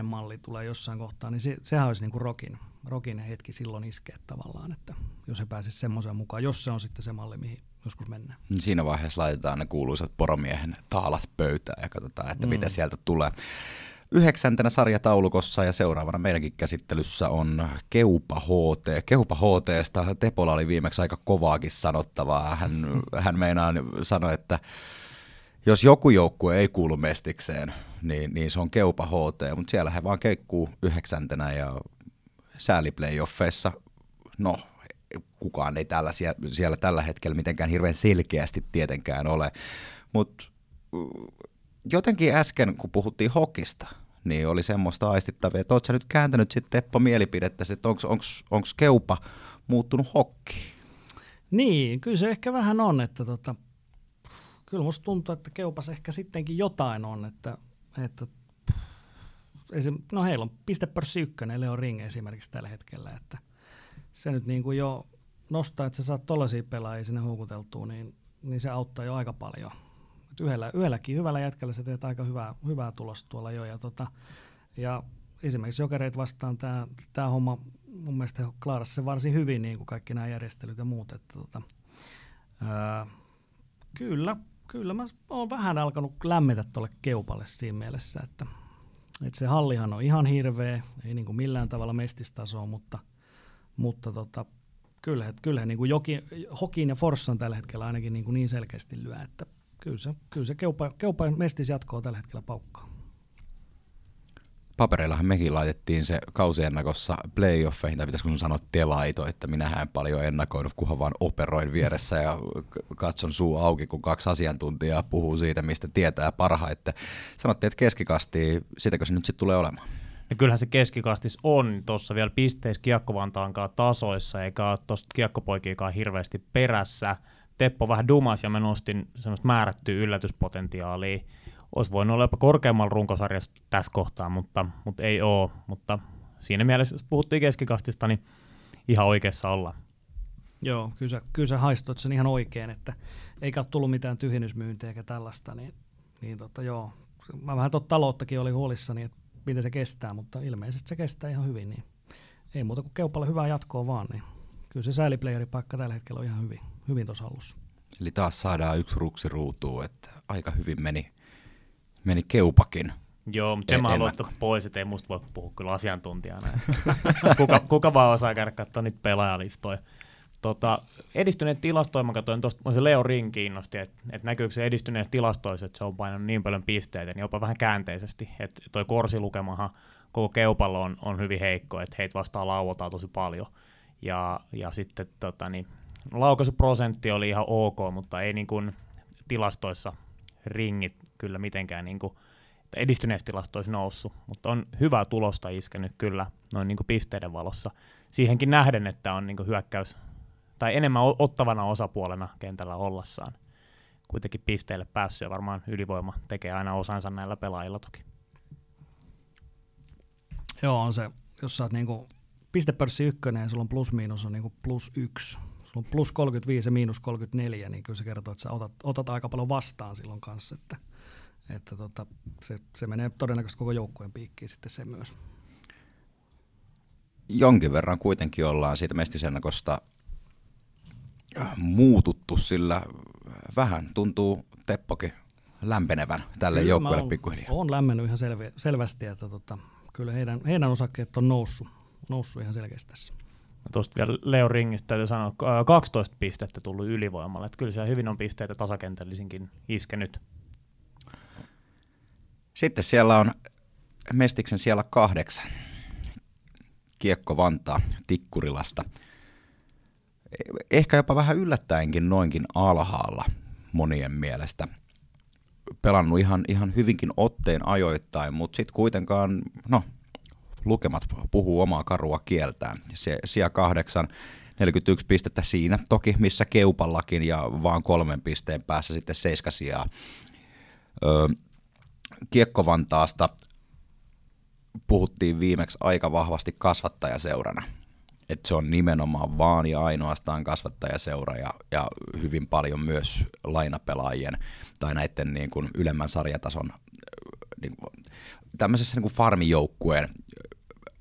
10-10 malli tulee jossain kohtaa, niin se, sehän olisi niin kuin rokin, rokin hetki silloin iskeä tavallaan, että jos se pääsisi semmoiseen mukaan, jos se on sitten se malli, mihin, joskus mennään. Niin siinä vaiheessa laitetaan ne kuuluisat poromiehen taalat pöytään ja katsotaan, että mm. mitä sieltä tulee. Yhdeksäntenä sarjataulukossa ja seuraavana meidänkin käsittelyssä on Keupa HT. Keupa HTsta Tepola oli viimeksi aika kovaakin sanottavaa. Hän, hän meinaa sanoa, että jos joku joukkue ei kuulu mestikseen, niin, niin se on Keupa HT, mutta siellä he vaan keikkuu yhdeksäntenä ja sääliplayoffeissa, no kukaan ei tällä, siellä tällä hetkellä mitenkään hirveän selkeästi tietenkään ole. Mutta jotenkin äsken, kun puhuttiin hokista, niin oli semmoista aistittavia, että oletko nyt kääntänyt sitten Teppo mielipidettä, että onko keupa muuttunut hokki? Niin, kyllä se ehkä vähän on, että tota, kyllä musta tuntuu, että keupas ehkä sittenkin jotain on, että, että esim, no heillä on pistepörssi ykkönen, Leo Ring esimerkiksi tällä hetkellä, että se nyt niin kuin jo nostaa, että sä saat tollaisia pelaajia sinne houkuteltua, niin, niin se auttaa jo aika paljon. Et yhdellä, yhdelläkin hyvällä jätkällä sä teet aika hyvää, hyvää tulosta tuolla jo. Ja, tota, ja esimerkiksi jokereit vastaan tämä homma mun mielestä klaarasi se varsin hyvin, niin kuin kaikki nämä järjestelyt ja muut. Että, tota, ää, kyllä, kyllä mä oon vähän alkanut lämmetä tuolle keupalle siinä mielessä, että, että se hallihan on ihan hirveä, ei niin kuin millään tavalla mestistasoa, mutta, mutta tota, kyllä, kyllä niin kuin Joki, Hokin ja Forssan tällä hetkellä ainakin niin, kuin niin selkeästi lyö, että kyllä se, kyllä se keupa, keupa mestis jatkoa tällä hetkellä paukkaa papereillahan mekin laitettiin se kausiennakossa playoffeihin, tai pitäisikö sanoa telaito, että minä en paljon ennakoinut, kunhan vaan operoin vieressä ja katson suu auki, kun kaksi asiantuntijaa puhuu siitä, mistä tietää parhaiten. Sanottiin, että keskikasti, sitäkö se nyt sitten tulee olemaan? Ja kyllähän se keskikastis on tuossa vielä pisteissä Kiekkovantaankaan tasoissa, eikä ole tuosta kiekkopoikiikaan hirveästi perässä. Teppo vähän dumas ja mä nostin semmoista määrättyä yllätyspotentiaalia olisi voinut olla jopa korkeammalla runkosarjassa tässä kohtaa, mutta, mutta ei ole. Mutta siinä mielessä, jos puhuttiin keskikastista, niin ihan oikeassa olla. Joo, kyllä sä, kyllä sä haistoit sen ihan oikein, että eikä ole tullut mitään tyhjennysmyyntiä eikä tällaista, niin, niin tota, joo. Mä vähän tuota talouttakin oli huolissani, että miten se kestää, mutta ilmeisesti se kestää ihan hyvin, niin ei muuta kuin keupalle hyvää jatkoa vaan, niin kyllä se sääliplayeripaikka tällä hetkellä on ihan hyvin, hyvin tuossa hallussa. Eli taas saadaan yksi ruksi ruutuun, että aika hyvin meni meni keupakin. Joo, mutta sen mä haluan pois, että ei musta voi puhua kyllä asiantuntijana. kuka, kuka vaan osaa käydä katsoa niitä pelaajalistoja. Tota, edistyneet tilastoja, mä katsoin tuosta, se Leo Ring kiinnosti, että et näkyykö se edistyneet tilastoissa, että se on painanut niin paljon pisteitä, niin jopa vähän käänteisesti. Että toi korsilukemahan koko keupallo on, on hyvin heikko, että heitä vastaan lauotaan tosi paljon. Ja, ja sitten tota, niin, laukaisuprosentti oli ihan ok, mutta ei niin kuin tilastoissa ringit kyllä mitenkään niin kuin, edistyneessä tilastoissa noussut, mutta on hyvää tulosta iskenyt kyllä noin niin kuin pisteiden valossa. Siihenkin nähden, että on niin kuin hyökkäys tai enemmän ottavana osapuolena kentällä ollassaan. Kuitenkin pisteille päässyt ja varmaan ylivoima tekee aina osansa näillä pelaajilla toki. Joo, on se, jos sä oot niinku pistepörssi ykkönen ja sulla on plus miinus on niinku plus yksi, sulla on plus 35 ja miinus 34, niin kyllä se kertoo, että sä otat, otat aika paljon vastaan silloin kanssa, että, että tota, se, se menee todennäköisesti koko joukkueen piikkiin sitten se myös. Jonkin verran kuitenkin ollaan siitä mestisennakosta muututtu, sillä vähän tuntuu Teppokin lämpenevän tälle kyllä joukkueelle pikkuhiljaa. Olen lämmennyt ihan selvi, selvästi, että tota, kyllä heidän, heidän osakkeet on noussut, noussut ihan selkeästi tässä. Tuosta vielä Leo Ringistä täytyy sanoa, 12 pistettä tullut ylivoimalla. Että kyllä siellä hyvin on pisteitä tasakentällisinkin iskenyt. Sitten siellä on Mestiksen siellä kahdeksan. Kiekko Vantaa Tikkurilasta. Ehkä jopa vähän yllättäenkin noinkin alhaalla monien mielestä. Pelannut ihan, ihan hyvinkin otteen ajoittain, mutta sitten kuitenkaan, no lukemat puhuu omaa karua kieltään. Se sija kahdeksan, 41 pistettä siinä, toki missä Keupallakin ja vaan kolmen pisteen päässä sitten seiskasijaa. Öö, Kiekkovantaasta puhuttiin viimeksi aika vahvasti kasvattajaseurana. Että se on nimenomaan vaan ja ainoastaan kasvattajaseura ja, ja hyvin paljon myös lainapelaajien tai näiden niin kuin ylemmän sarjatason niin kuin, tämmöisessä niin kuin farmijoukkueen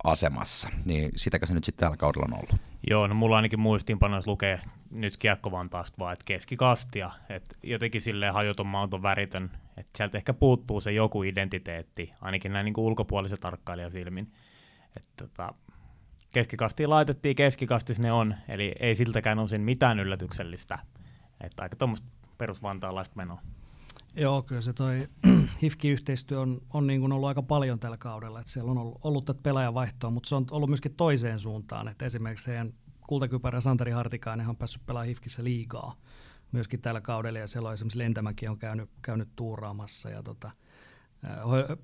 asemassa, niin sitäkö se nyt sitten tällä kaudella on ollut? Joo, no mulla ainakin muistiinpanoissa lukee nyt kiekkovantaasta vaan, että keskikastia, että jotenkin silleen hajoton mauton väritön, että sieltä ehkä puuttuu se joku identiteetti, ainakin näin niin kuin ulkopuolisen tarkkailijan silmin. Että tota, keskikastiin laitettiin, keskikastis ne on, eli ei siltäkään osin mitään yllätyksellistä, että aika tuommoista perusvantaalaista menoa. Joo, kyllä se toi HIFKI-yhteistyö on, on niin kuin ollut aika paljon tällä kaudella. Että siellä on ollut, ollut tätä pelaajavaihtoa, mutta se on ollut myöskin toiseen suuntaan. Että esimerkiksi heidän kultakypärä Santeri Hartikainen on päässyt pelaamaan HIFKissä liigaa myöskin tällä kaudella. Ja siellä on esimerkiksi Lentämäki on käynyt, käynyt tuuraamassa. Ja tota,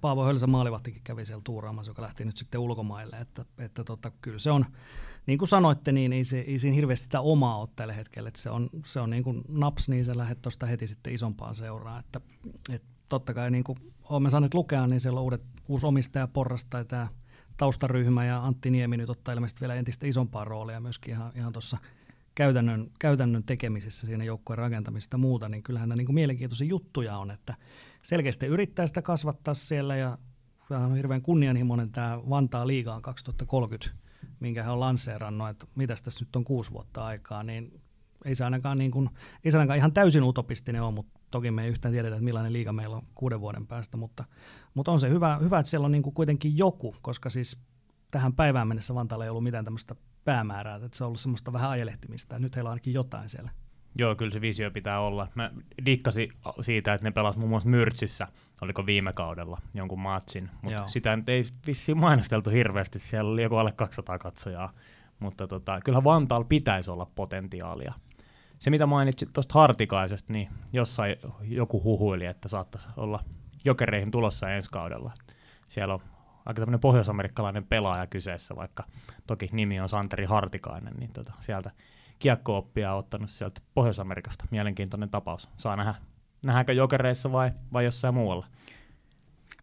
Paavo Hölsä maalivahtikin kävi siellä tuuraamassa, joka lähti nyt sitten ulkomaille. Että, että tota, kyllä se on, niin kuin sanoitte, niin ei, se, ei siinä hirveästi sitä omaa ole tällä hetkellä. Että se on, se on niin kuin naps, niin se lähdet tuosta heti sitten isompaan seuraan. Että, että totta kai niin kuin olemme saaneet lukea, niin siellä on uudet, uusi omistaja Porras tai tämä taustaryhmä ja Antti Niemi nyt ottaa ilmeisesti vielä entistä isompaa roolia myöskin ihan, ihan tuossa käytännön, käytännön tekemisessä siinä joukkueen rakentamista ja muuta, niin kyllähän nämä niin kuin mielenkiintoisia juttuja on, että selkeästi yrittää sitä kasvattaa siellä ja tämä on hirveän kunnianhimoinen tämä Vantaa liigaan 2030 minkä he on lanseerannut, että mitä tässä nyt on kuusi vuotta aikaa, niin ei se ainakaan, niin kuin, ei se ainakaan ihan täysin utopistinen ole, mutta toki me ei yhtään tiedetä, että millainen liiga meillä on kuuden vuoden päästä, mutta, mutta on se hyvä, hyvä että siellä on niin kuin kuitenkin joku, koska siis tähän päivään mennessä Vantaalla ei ollut mitään tämmöistä päämäärää, että se on ollut semmoista vähän ajelehtimista, ja nyt heillä on ainakin jotain siellä. Joo, kyllä se visio pitää olla. Mä dikkasin siitä, että ne pelasivat muun muassa Myrtsissä, oliko viime kaudella jonkun matsin, mutta sitä nyt ei vissiin mainosteltu hirveästi, siellä oli joku alle 200 katsojaa, mutta tota, kyllähän Vantaalla pitäisi olla potentiaalia. Se, mitä mainitsit tuosta Hartikaisesta, niin jossain joku huhuili, että saattaisi olla jokereihin tulossa ensi kaudella. Siellä on aika tämmöinen pohjoisamerikkalainen pelaaja kyseessä, vaikka toki nimi on Santeri Hartikainen, niin tota, sieltä kiekko-oppia ottanut sieltä Pohjois-Amerikasta. Mielenkiintoinen tapaus. Saa nähdä, nähdäänkö jokereissa vai, vai jossain muualla.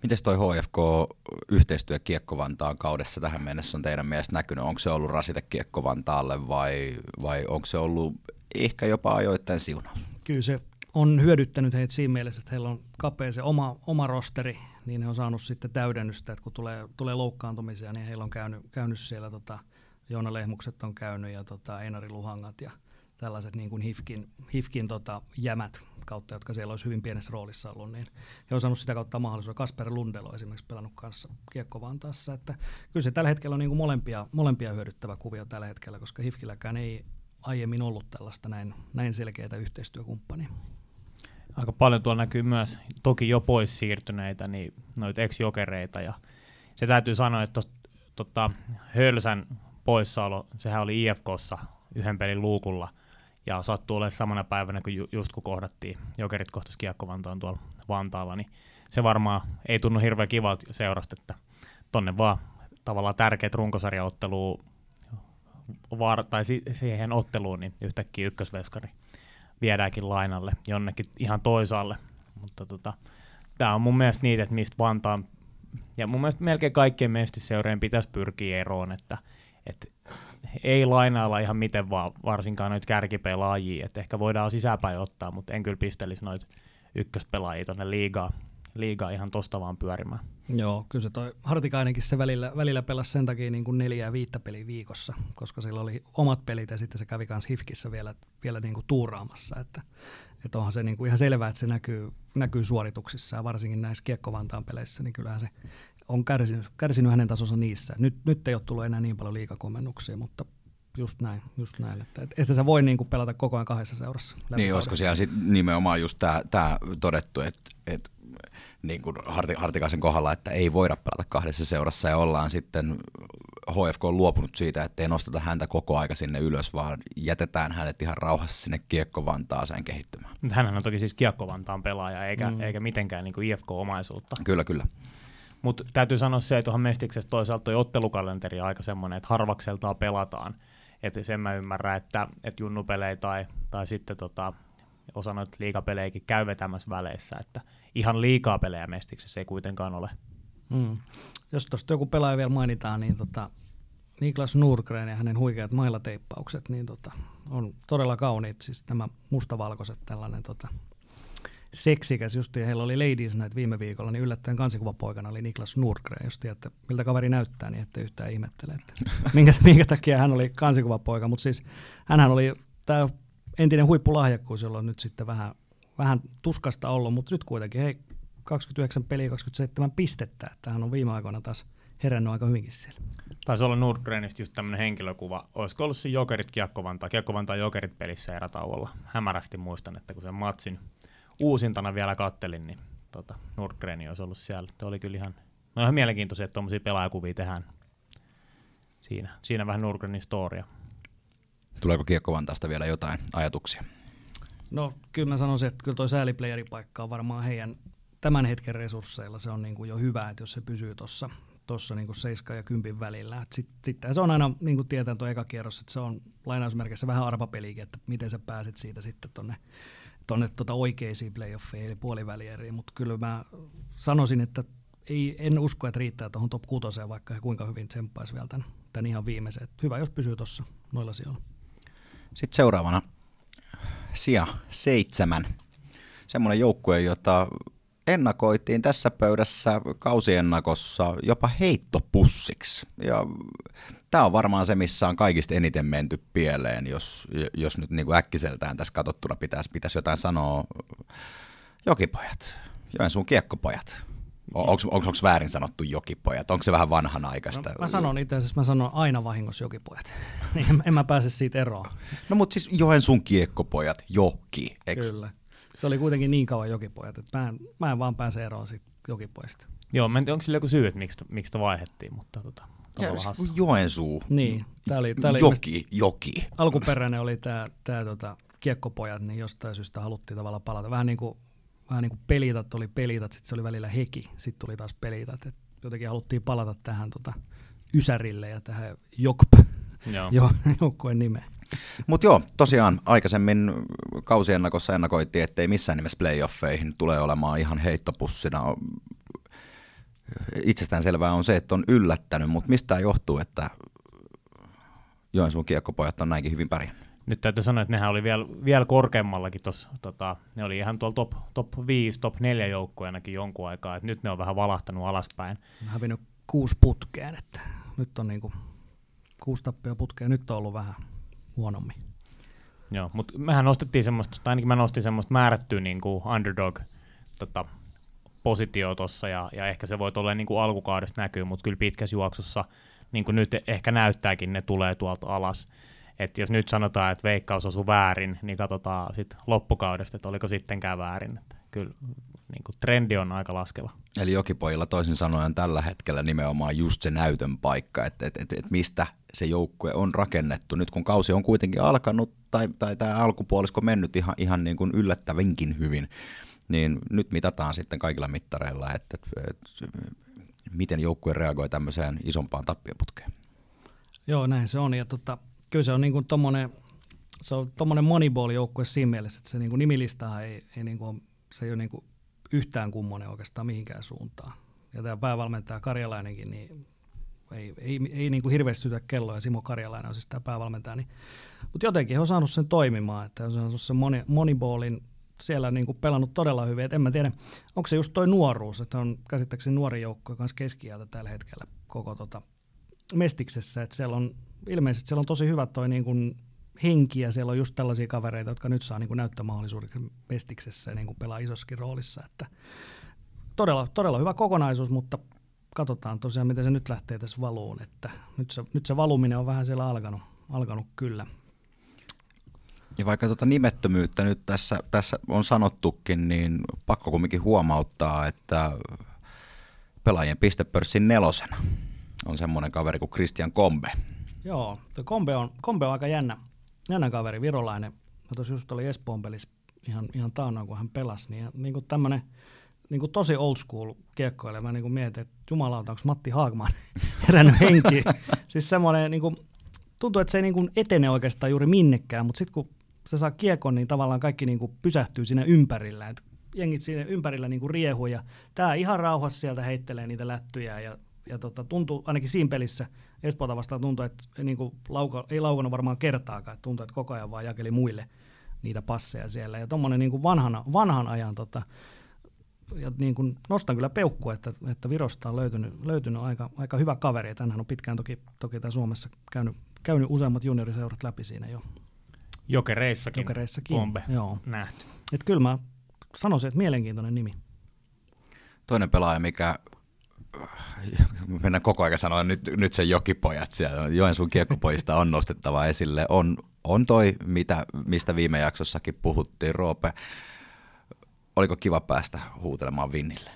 Miten toi HFK-yhteistyö Kiekko-Vantaan kaudessa tähän mennessä on teidän mielestä näkynyt? Onko se ollut rasite Kiekko-Vantaalle vai, vai onko se ollut ehkä jopa ajoittain siunaus? Kyllä se on hyödyttänyt heitä siinä mielessä, että heillä on kapea se oma, oma rosteri, niin he on saanut sitten täydennystä, että kun tulee, tulee loukkaantumisia, niin heillä on käynyt, käynyt siellä tota, Joona Lehmukset on käynyt ja tota, Einari Luhangat ja tällaiset niin kuin Hifkin, Hifkin tota, jämät kautta, jotka siellä olisi hyvin pienessä roolissa ollut, niin he on saanut sitä kautta mahdollisuuden. Kasper Lundelo esimerkiksi pelannut kanssa Kiekko Vantaassa, että kyllä se tällä hetkellä on niin kuin molempia, molempia hyödyttävä kuvio tällä hetkellä, koska Hifkilläkään ei aiemmin ollut tällaista näin, näin selkeää yhteistyökumppania. Aika paljon tuolla näkyy myös toki jo pois siirtyneitä, niin noita ex-jokereita ja se täytyy sanoa, että tota, Hölsän poissaolo, sehän oli IFKssa yhden pelin luukulla, ja sattuu olemaan samana päivänä, kun ju- just kun kohdattiin, Jokerit kohtasi Kiekko-Vantaan tuolla Vantaalla, niin se varmaan ei tunnu hirveän kivalta seurasta, että tonne vaan tavallaan tärkeät runkosarjaotteluun var- tai si- siihen otteluun, niin yhtäkkiä ykkösveskari viedäänkin lainalle jonnekin ihan toisaalle. Mutta tota, tämä on mun mielestä niitä, että mistä Vantaan, ja mun mielestä melkein kaikkien mestiseurojen pitäisi pyrkiä eroon, että et ei lainailla ihan miten vaan, varsinkaan noita kärkipelaajia, että ehkä voidaan sisäpäin ottaa, mutta en kyllä pistelisi noita ykköspelaajia tuonne liigaa, liigaa ihan tosta vaan pyörimään. Joo, kyllä se toi Hartikainenkin se välillä, välillä pelasi sen takia niin kuin neljä ja viittä peliä viikossa, koska sillä oli omat pelit ja sitten se kävi myös Hifkissä vielä, vielä niin kuin tuuraamassa, että, että onhan se niin kuin ihan selvää, että se näkyy, näkyy suorituksissa ja varsinkin näissä Kiekko-Vantaan peleissä, niin kyllähän se on kärsinyt, kärsinyt hänen tasonsa niissä. Nyt, nyt ei ole tullut enää niin paljon liikakomennuksia, mutta just näin, just näin että, että sä voi niinku pelata koko ajan kahdessa seurassa. Niin, olisiko siellä sit nimenomaan just tämä todettu, että et, niin kuin Hartikaisen kohdalla, että ei voida pelata kahdessa seurassa ja ollaan sitten HFK on luopunut siitä, että ei nosteta häntä koko aika sinne ylös, vaan jätetään hänet ihan rauhassa sinne Kiekko-Vantaaseen kehittymään. Hänhän on toki siis Kiekko-Vantaan pelaaja, eikä, mm. eikä mitenkään niin kuin IFK-omaisuutta. Kyllä, kyllä. Mutta täytyy sanoa se, että tuohon Mestiksessä toisaalta tuo ottelukalenteri aika semmoinen, että harvakseltaan pelataan. Että sen mä ymmärrän, että, että junnupelejä tai, tai sitten tota, osa noita liikapelejäkin käy vetämässä väleissä, että ihan liikaa pelejä Mestiksessä ei kuitenkaan ole. Mm. Jos tuosta joku pelaaja vielä mainitaan, niin tota, Niklas Nurgren ja hänen huikeat mailateippaukset, niin tota, on todella kauniit, siis nämä mustavalkoiset tällainen tota, seksikäs just, ja heillä oli Ladies Night viime viikolla, niin yllättäen kansikuvapoikana oli Niklas Nurgren, just, että miltä kaveri näyttää, niin ette yhtään ihmettele, että minkä, minkä takia hän oli kansikuvapoika, mutta siis hänhän oli tämä entinen huippulahjakkuus, jolla on nyt sitten vähän, vähän tuskasta ollut, mutta nyt kuitenkin hei, 29 peliä, 27 pistettä, että hän on viime aikoina taas herännyt aika hyvinkin siellä. Taisi olla Nordgrenistä just tämmöinen henkilökuva. Olisiko ollut se Jokerit Kiekkovantaa, Kiekkovantaa Jokerit pelissä erätauolla. Hämärästi muistan, että kun sen matsin uusintana vielä kattelin, niin tota, Nordgren olisi ollut siellä. Tuo oli kyllä ihan, no ihan mielenkiintoisia, että tuommoisia pelaajakuvia tehdään siinä. Siinä vähän Nordgrenin storia. Tuleeko Kiekko-Vantaasta vielä jotain ajatuksia? No kyllä mä sanoisin, että kyllä toi sääliplayeripaikka on varmaan heidän tämän hetken resursseilla se on niin kuin jo hyvä, että jos se pysyy tuossa tuossa niin 7 ja 10 välillä. Sitten sit, se on aina, niin kuin tietää tuo eka kierros, että se on lainausmerkissä vähän arvapelikin, että miten sä pääset siitä sitten tuonne tonne tota oikeisiin playoffeihin eli puolivälieriin, mutta kyllä mä sanoisin, että ei, en usko, että riittää tuohon top 6, vaikka he kuinka hyvin tsemppaisi vielä tämän, tämän ihan viimeisen. Että hyvä, jos pysyy tuossa noilla sijoilla. Sitten seuraavana sija seitsemän. Semmoinen joukkue, jota ennakoitiin tässä pöydässä kausiennakossa jopa heittopussiksi. Ja tämä on varmaan se, missä on kaikista eniten menty pieleen, jos, jos nyt niin kuin äkkiseltään tässä katsottuna pitäisi, pitäisi jotain sanoa. Jokipojat, Joensuun kiekkopojat. Onko väärin sanottu jokipojat? Onko se vähän vanhanaikaista? No, mä sanon itse asiassa, mä sanon aina vahingossa jokipojat. niin en mä pääse siitä eroon. No mutta siis Joensuun kiekkopojat, joki, eikö? Kyllä. Se oli kuitenkin niin kauan jokipojat, että mä en, mä en vaan pääse eroon siitä jokipojasta. Joo, mä en tiedä, onko sillä joku syy, että miksi, miksi sitä vaihdettiin, mutta tota, ja, Joensuu. Niin, tää oli, tää oli joki, joki. Alkuperäinen oli tämä tää, tota, kiekkopojat, niin jostain syystä haluttiin tavallaan palata. Vähän niin kuin, vähän niin kuin pelitat oli pelitat, sitten se oli välillä heki, sitten tuli taas pelitat. Et jotenkin haluttiin palata tähän tota, Ysärille ja tähän Jokp Joo. joukkueen nimeen. Mutta joo, tosiaan aikaisemmin kausiennakossa ennakoitiin, ettei missään nimessä playoffeihin tule olemaan ihan heittopussina. Itsestään selvää on se, että on yllättänyt, mutta mistä johtuu, että Joensuun kiekkopojat on näinkin hyvin pärjännyt? Nyt täytyy sanoa, että nehän oli vielä, vielä korkeammallakin tuossa, tota, ne oli ihan tuolla top, top 5, top 4 joukkueenakin jonkun aikaa, että nyt ne on vähän valahtanut alaspäin. Hävinnyt kuusi putkeen, että nyt on niinku kuusi tappia putkeen, nyt on ollut vähän huonommin. Joo, mutta mehän nostettiin semmoista, tai ainakin mä nostin semmoista määrättyä niin kuin underdog tota, positio tuossa, ja, ja, ehkä se voi olla niin kuin alkukaudesta näkyy, mutta kyllä pitkässä juoksussa, niin kuin nyt ehkä näyttääkin, ne tulee tuolta alas. Et jos nyt sanotaan, että veikkaus osui väärin, niin katsotaan sitten loppukaudesta, että oliko sittenkään väärin. Että kyllä niin kuin trendi on aika laskeva. Eli jokipojilla toisin sanoen tällä hetkellä nimenomaan just se näytön paikka, että, että, että, että mistä se joukkue on rakennettu. Nyt kun kausi on kuitenkin alkanut tai, tai tämä alkupuolisko mennyt ihan, ihan niin kuin yllättävänkin hyvin, niin nyt mitataan sitten kaikilla mittareilla, että, että, miten joukkue reagoi tämmöiseen isompaan tappioputkeen. Joo, näin se on. Ja tota, kyllä se on niin kuin tommonen, se on tommonen moneyball-joukkue siinä mielessä, että se niin kuin nimilista ei, ei niin kuin, se ei ole niin kuin yhtään kummonen oikeastaan mihinkään suuntaan. Ja tämä päävalmentaja Karjalainenkin, niin ei, ei, ei niin kuin hirveästi sytä kelloa, ja Simo Karjalainen on siis tämä päävalmentaja. Niin, mutta jotenkin he on saanut sen toimimaan, että on saanut sen moni, moniballin siellä niin kuin pelannut todella hyvin. Et en mä tiedä, onko se just toi nuoruus, että on käsittääkseni nuori joukko kanssa keskiältä tällä hetkellä koko tota Mestiksessä, että siellä on ilmeisesti siellä on tosi hyvä toi niin kuin henki ja siellä on just tällaisia kavereita, jotka nyt saa niin kuin näyttömahdollisuuden Mestiksessä ja niin kuin pelaa isossakin roolissa, että todella, todella hyvä kokonaisuus, mutta katsotaan tosiaan, miten se nyt lähtee tässä valuun. Että nyt, se, nyt se valuminen on vähän siellä alkanut, alkanut kyllä. Ja vaikka tuota nimettömyyttä nyt tässä, tässä on sanottukin, niin pakko kumminkin huomauttaa, että pelaajien pistepörssin nelosena on semmoinen kaveri kuin Christian Kombe. Joo, Kombe on, Kombe on aika jännä, jännä kaveri, virolainen. Mä tuossa just oli Espoon pelissä ihan, ihan taannoin, kun hän pelasi, niin, niin kuin tämmöinen niin kuin tosi old school kiekkoille. Mä niin kuin mietin, että jumalauta, onko Matti Haagman herännyt henki. siis semmoinen, niin kuin, tuntuu, että se ei niin kuin etene oikeastaan juuri minnekään, mutta sitten kun se saa kiekon, niin tavallaan kaikki niin kuin pysähtyy siinä ympärillä. Et jengit siinä ympärillä niin kuin riehuu ja tämä ihan rauhassa sieltä heittelee niitä lättyjä ja, ja tota, tuntuu, ainakin siinä pelissä Espoota vastaan tuntuu, että niin kuin lauka, ei laukannut varmaan kertaakaan, että tuntuu, että koko ajan vaan jakeli muille niitä passeja siellä. Ja tuommoinen niin vanhan, vanhan ajan tota, ja niin kuin nostan kyllä peukkua, että, että Virosta on löytynyt, löytynyt aika, aika hyvä kaveri. Tänään on pitkään toki, toki tämä Suomessa käynyt, käynyt useammat junioriseurat läpi siinä jo. Jokereissakin, Jokereissakin pombe joo. nähty. Et kyllä mä sanoisin, että mielenkiintoinen nimi. Toinen pelaaja, mikä mennään koko ajan sanoa, nyt, nyt se jokipojat siellä, Joensuun kiekkopojista on nostettava esille, on, on toi, mitä, mistä viime jaksossakin puhuttiin, Roope oliko kiva päästä huutelemaan Vinnille?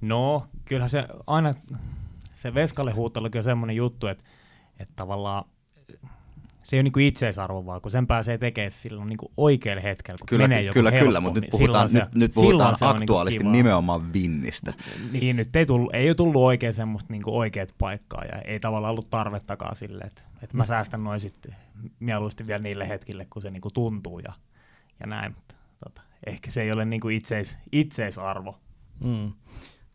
No, kyllähän se aina, se Veskalle huuttelukin on semmoinen juttu, että, että tavallaan se ei ole niin itseisarvo vaan, kun sen pääsee tekemään silloin niin oikealla hetkellä, kun kyllä, menee Kyllä, kyllä, mutta nyt puhutaan, se, nyt, nyt puhutaan niinku aktuaalisesti niin nimenomaan vinnistä. Niin, nyt ei, tullut, ei ole tullut oikein semmoista niin oikeat paikkaa ja ei tavallaan ollut tarvettakaan sille, että, että mä säästän noin sitten mieluusti vielä niille hetkille, kun se niin kuin tuntuu ja, ja näin. Mutta ehkä se ei ole niin kuin itseis, itseisarvo. Mm.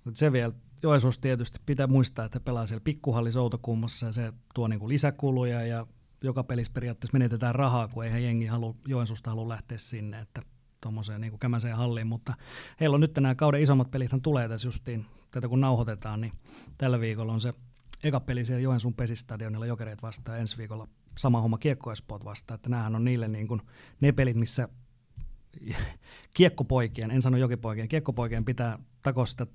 Mutta se vielä, Joensuus tietysti pitää muistaa, että pelaa siellä pikkuhallissa Outokummassa ja se tuo niin kuin lisäkuluja ja joka pelissä periaatteessa menetetään rahaa, kun eihän jengi halua, Joensuusta halua lähteä sinne. Että tuommoiseen niin kämäseen halliin, mutta heillä on nyt nämä kauden isommat pelit tulee tässä justiin, tätä kun nauhoitetaan, niin tällä viikolla on se eka peli siellä Joensuun pesistadionilla Jokereet vastaan ensi viikolla sama homma Kiekko Espoot vastaan, että näähän on niille niin kuin ne pelit, missä kiekkopoikien, en sano jokipoikien, kiekkopoikien pitää takoa sitä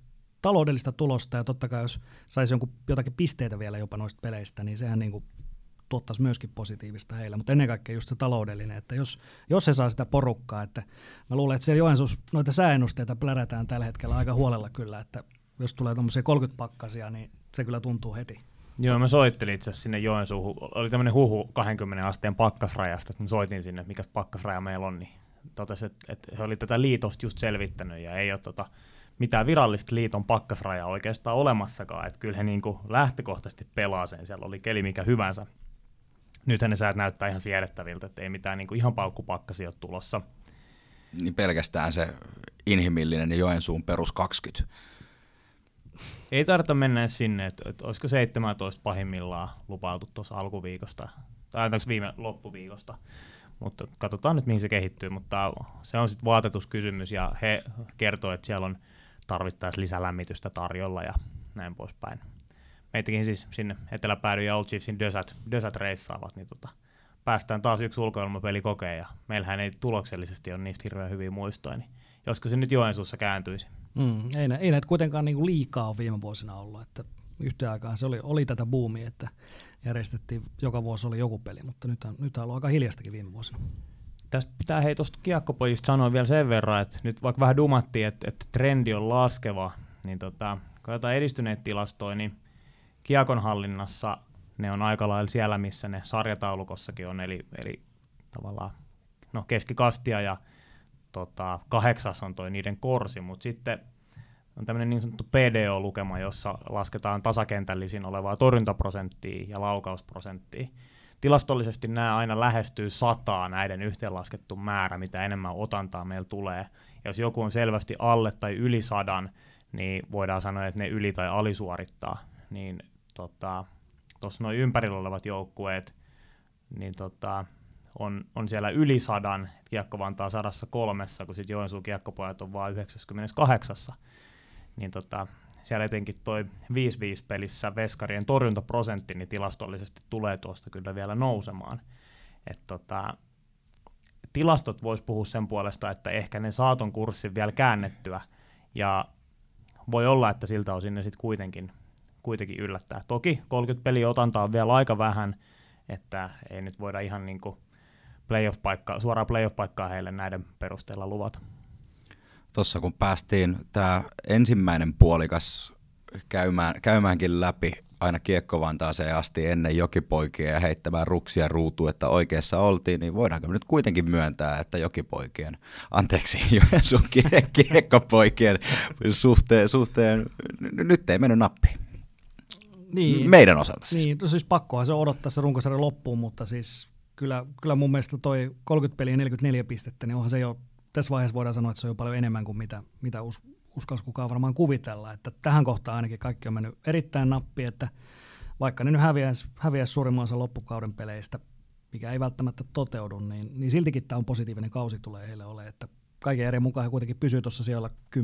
taloudellista tulosta ja totta kai jos saisi jonkun, jotakin pisteitä vielä jopa noista peleistä, niin sehän niin kuin tuottaisi myöskin positiivista heille, mutta ennen kaikkea just se taloudellinen, että jos, jos se saa sitä porukkaa, että mä luulen, että siellä Joensuus noita sääennusteita plärätään tällä hetkellä aika huolella kyllä, että jos tulee tuommoisia 30 pakkasia, niin se kyllä tuntuu heti. Joo, mä soittelin itse asiassa sinne Joensuuhun. Oli tämmöinen huhu 20 asteen pakkasrajasta, että mä soitin sinne, mikä pakkasraja meillä on, niin totesi, että, että he oli tätä liitosta just selvittänyt ja ei ole tota, mitään virallista liiton pakkasrajaa oikeastaan olemassakaan, että kyllä he niin kuin lähtökohtaisesti pelaa sen, siellä oli keli mikä hyvänsä. Nythän ne säät näyttää ihan siedettäviltä, että ei mitään niin kuin ihan paukkupakkasi ole tulossa. Niin pelkästään se inhimillinen Joensuun perus 20 ei tarvita mennä sinne, että, että olisiko 17 pahimmillaan lupailtu tuossa alkuviikosta, tai viime loppuviikosta. Mutta katsotaan nyt, mihin se kehittyy, mutta se on sitten vaatetuskysymys, ja he kertoo, että siellä on tarvittaisiin lisälämmitystä tarjolla ja näin poispäin. Meitäkin siis sinne Eteläpäädyn ja Old Chiefsin Dösät, Dösät reissaavat, niin tota, päästään taas yksi ulkoilmapeli kokeen, ja meillähän ei tuloksellisesti ole niistä hirveän hyviä muistoja, niin josko se nyt Joensuussa kääntyisi. Mm, ei, ei näitä kuitenkaan niinku liikaa ole viime vuosina ollut, että yhteen aikaan se oli, oli tätä buumia, että järjestettiin, joka vuosi oli joku peli, mutta nyt on, nyt ollut aika hiljastakin viime vuosina. Tästä pitää hei tuosta kiekkopojista sanoa vielä sen verran, että nyt vaikka vähän dumattiin, että, että trendi on laskeva, niin tota, kun jotain edistyneet tilastoja, niin kiekon hallinnassa ne on aika lailla siellä, missä ne sarjataulukossakin on, eli, eli tavallaan no, keskikastia ja tota, kahdeksas on toi niiden korsi, mutta sitten on tämmöinen niin sanottu PDO-lukema, jossa lasketaan tasakentällisin olevaa torjuntaprosenttia ja laukausprosenttia. Tilastollisesti nämä aina lähestyy sataa näiden yhteenlaskettu määrä, mitä enemmän otantaa meillä tulee. Ja jos joku on selvästi alle tai yli sadan, niin voidaan sanoa, että ne yli- tai alisuorittaa. Niin tuossa tota, noin ympärillä olevat joukkueet, niin tota, on, on siellä yli sadan, Kiekko Vantaa sadassa kolmessa, kun sitten Joensuun kiekkopojat on vain 98. Niin tota, siellä etenkin toi 5-5 pelissä Veskarien torjuntaprosentti niin tilastollisesti tulee tuosta kyllä vielä nousemaan. Et tota, tilastot vois puhua sen puolesta, että ehkä ne saaton kurssin vielä käännettyä, ja voi olla, että siltä osin ne sitten kuitenkin, kuitenkin yllättää. Toki 30 peliä otantaa vielä aika vähän, että ei nyt voida ihan niin kuin playoff-paikkaa, suoraa playoff-paikkaa heille näiden perusteella luvata. Tuossa kun päästiin tämä ensimmäinen puolikas käymään, käymäänkin läpi aina kiekkovantaaseen asti ennen jokipoikia ja heittämään ruksia ruutu, että oikeassa oltiin, niin voidaanko me nyt kuitenkin myöntää, että jokipoikien, anteeksi, Joensuun kiekkopoikien suhteen, suhteen, nyt ei mennyt nappi. Niin, Meidän osalta siis. Niin, no siis pakkohan se odottaa se runkosarja loppuun, mutta siis kyllä, kyllä mun mielestä toi 30 peliä 44 pistettä, niin onhan se jo, tässä vaiheessa voidaan sanoa, että se on jo paljon enemmän kuin mitä, mitä us, uskalsi kukaan varmaan kuvitella. Että tähän kohtaan ainakin kaikki on mennyt erittäin nappi, että vaikka ne nyt häviäisi, häviäisi suurimman osan loppukauden peleistä, mikä ei välttämättä toteudu, niin, niin siltikin tämä on positiivinen kausi tulee heille ole, että kaiken eri mukaan he kuitenkin pysyy tuossa siellä 10-11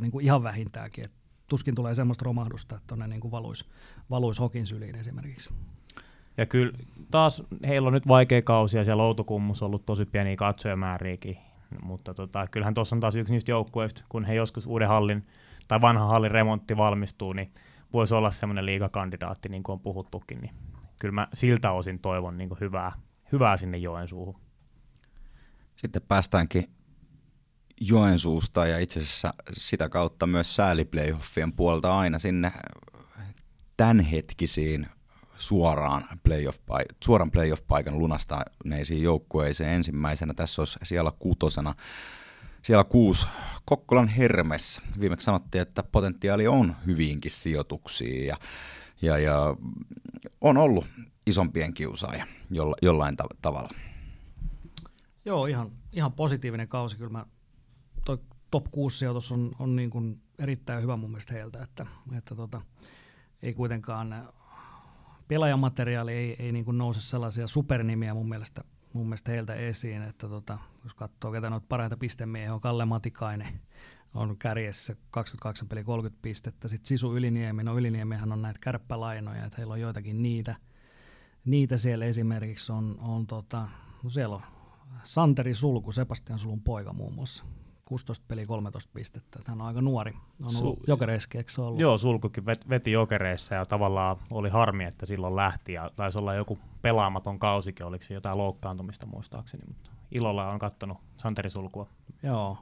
niin kuin ihan vähintäänkin, että tuskin tulee semmoista romahdusta, että tuonne niin valuisi, valuisi hokin syliin esimerkiksi. Ja kyllä taas heillä on nyt vaikea kausi ja siellä Outokummus on ollut tosi pieniä katsojamääriäkin, mutta tota, kyllähän tuossa on taas yksi niistä joukkueista, kun he joskus uuden hallin tai vanhan hallin remontti valmistuu, niin voisi olla semmoinen liigakandidaatti, niin kuin on puhuttukin, niin kyllä mä siltä osin toivon niin kuin hyvää, hyvää sinne Joensuuhun. Sitten päästäänkin Joensuusta ja itse asiassa sitä kautta myös sääliplayoffien puolta aina sinne tämänhetkisiin suoraan, playoff, suoran playoff-paikan lunastaneisiin joukkueisiin. Ensimmäisenä tässä olisi siellä kuutosena siellä kuusi Kokkolan Hermes. Viimeksi sanottiin, että potentiaali on hyvinkin sijoituksiin ja, ja, ja on ollut isompien kiusaaja jolla, jollain ta- tavalla. Joo, ihan, ihan positiivinen kausi. Kyllä mä, toi top 6 sijoitus on, on niin kuin erittäin hyvä mun mielestä heiltä, että, että tota, ei kuitenkaan pelaajamateriaali ei, ei niin nouse sellaisia supernimiä mun mielestä, mun mielestä heiltä esiin, että tota, jos katsoo ketä noita parhaita pistemiehiä, on Kalle Matikainen, on kärjessä 22 peli 30 pistettä. Sitten Sisu Yliniemi, no Yliniemihän on näitä kärppälainoja, että heillä on joitakin niitä. Niitä siellä esimerkiksi on, on tota, no siellä on Santeri Sulku, Sebastian Sulun poika muun muassa. 16 peli 13 pistettä. Hän on aika nuori. On ollut Su- jokereiskin, eikö se ollut? Joo, Sulkukin veti jokereissa ja tavallaan oli harmi, että silloin lähti. Ja taisi olla joku pelaamaton kausikin, oliko se jotain loukkaantumista muistaakseni. Mutta ilolla on kattonut Santeri Sulkua. Joo,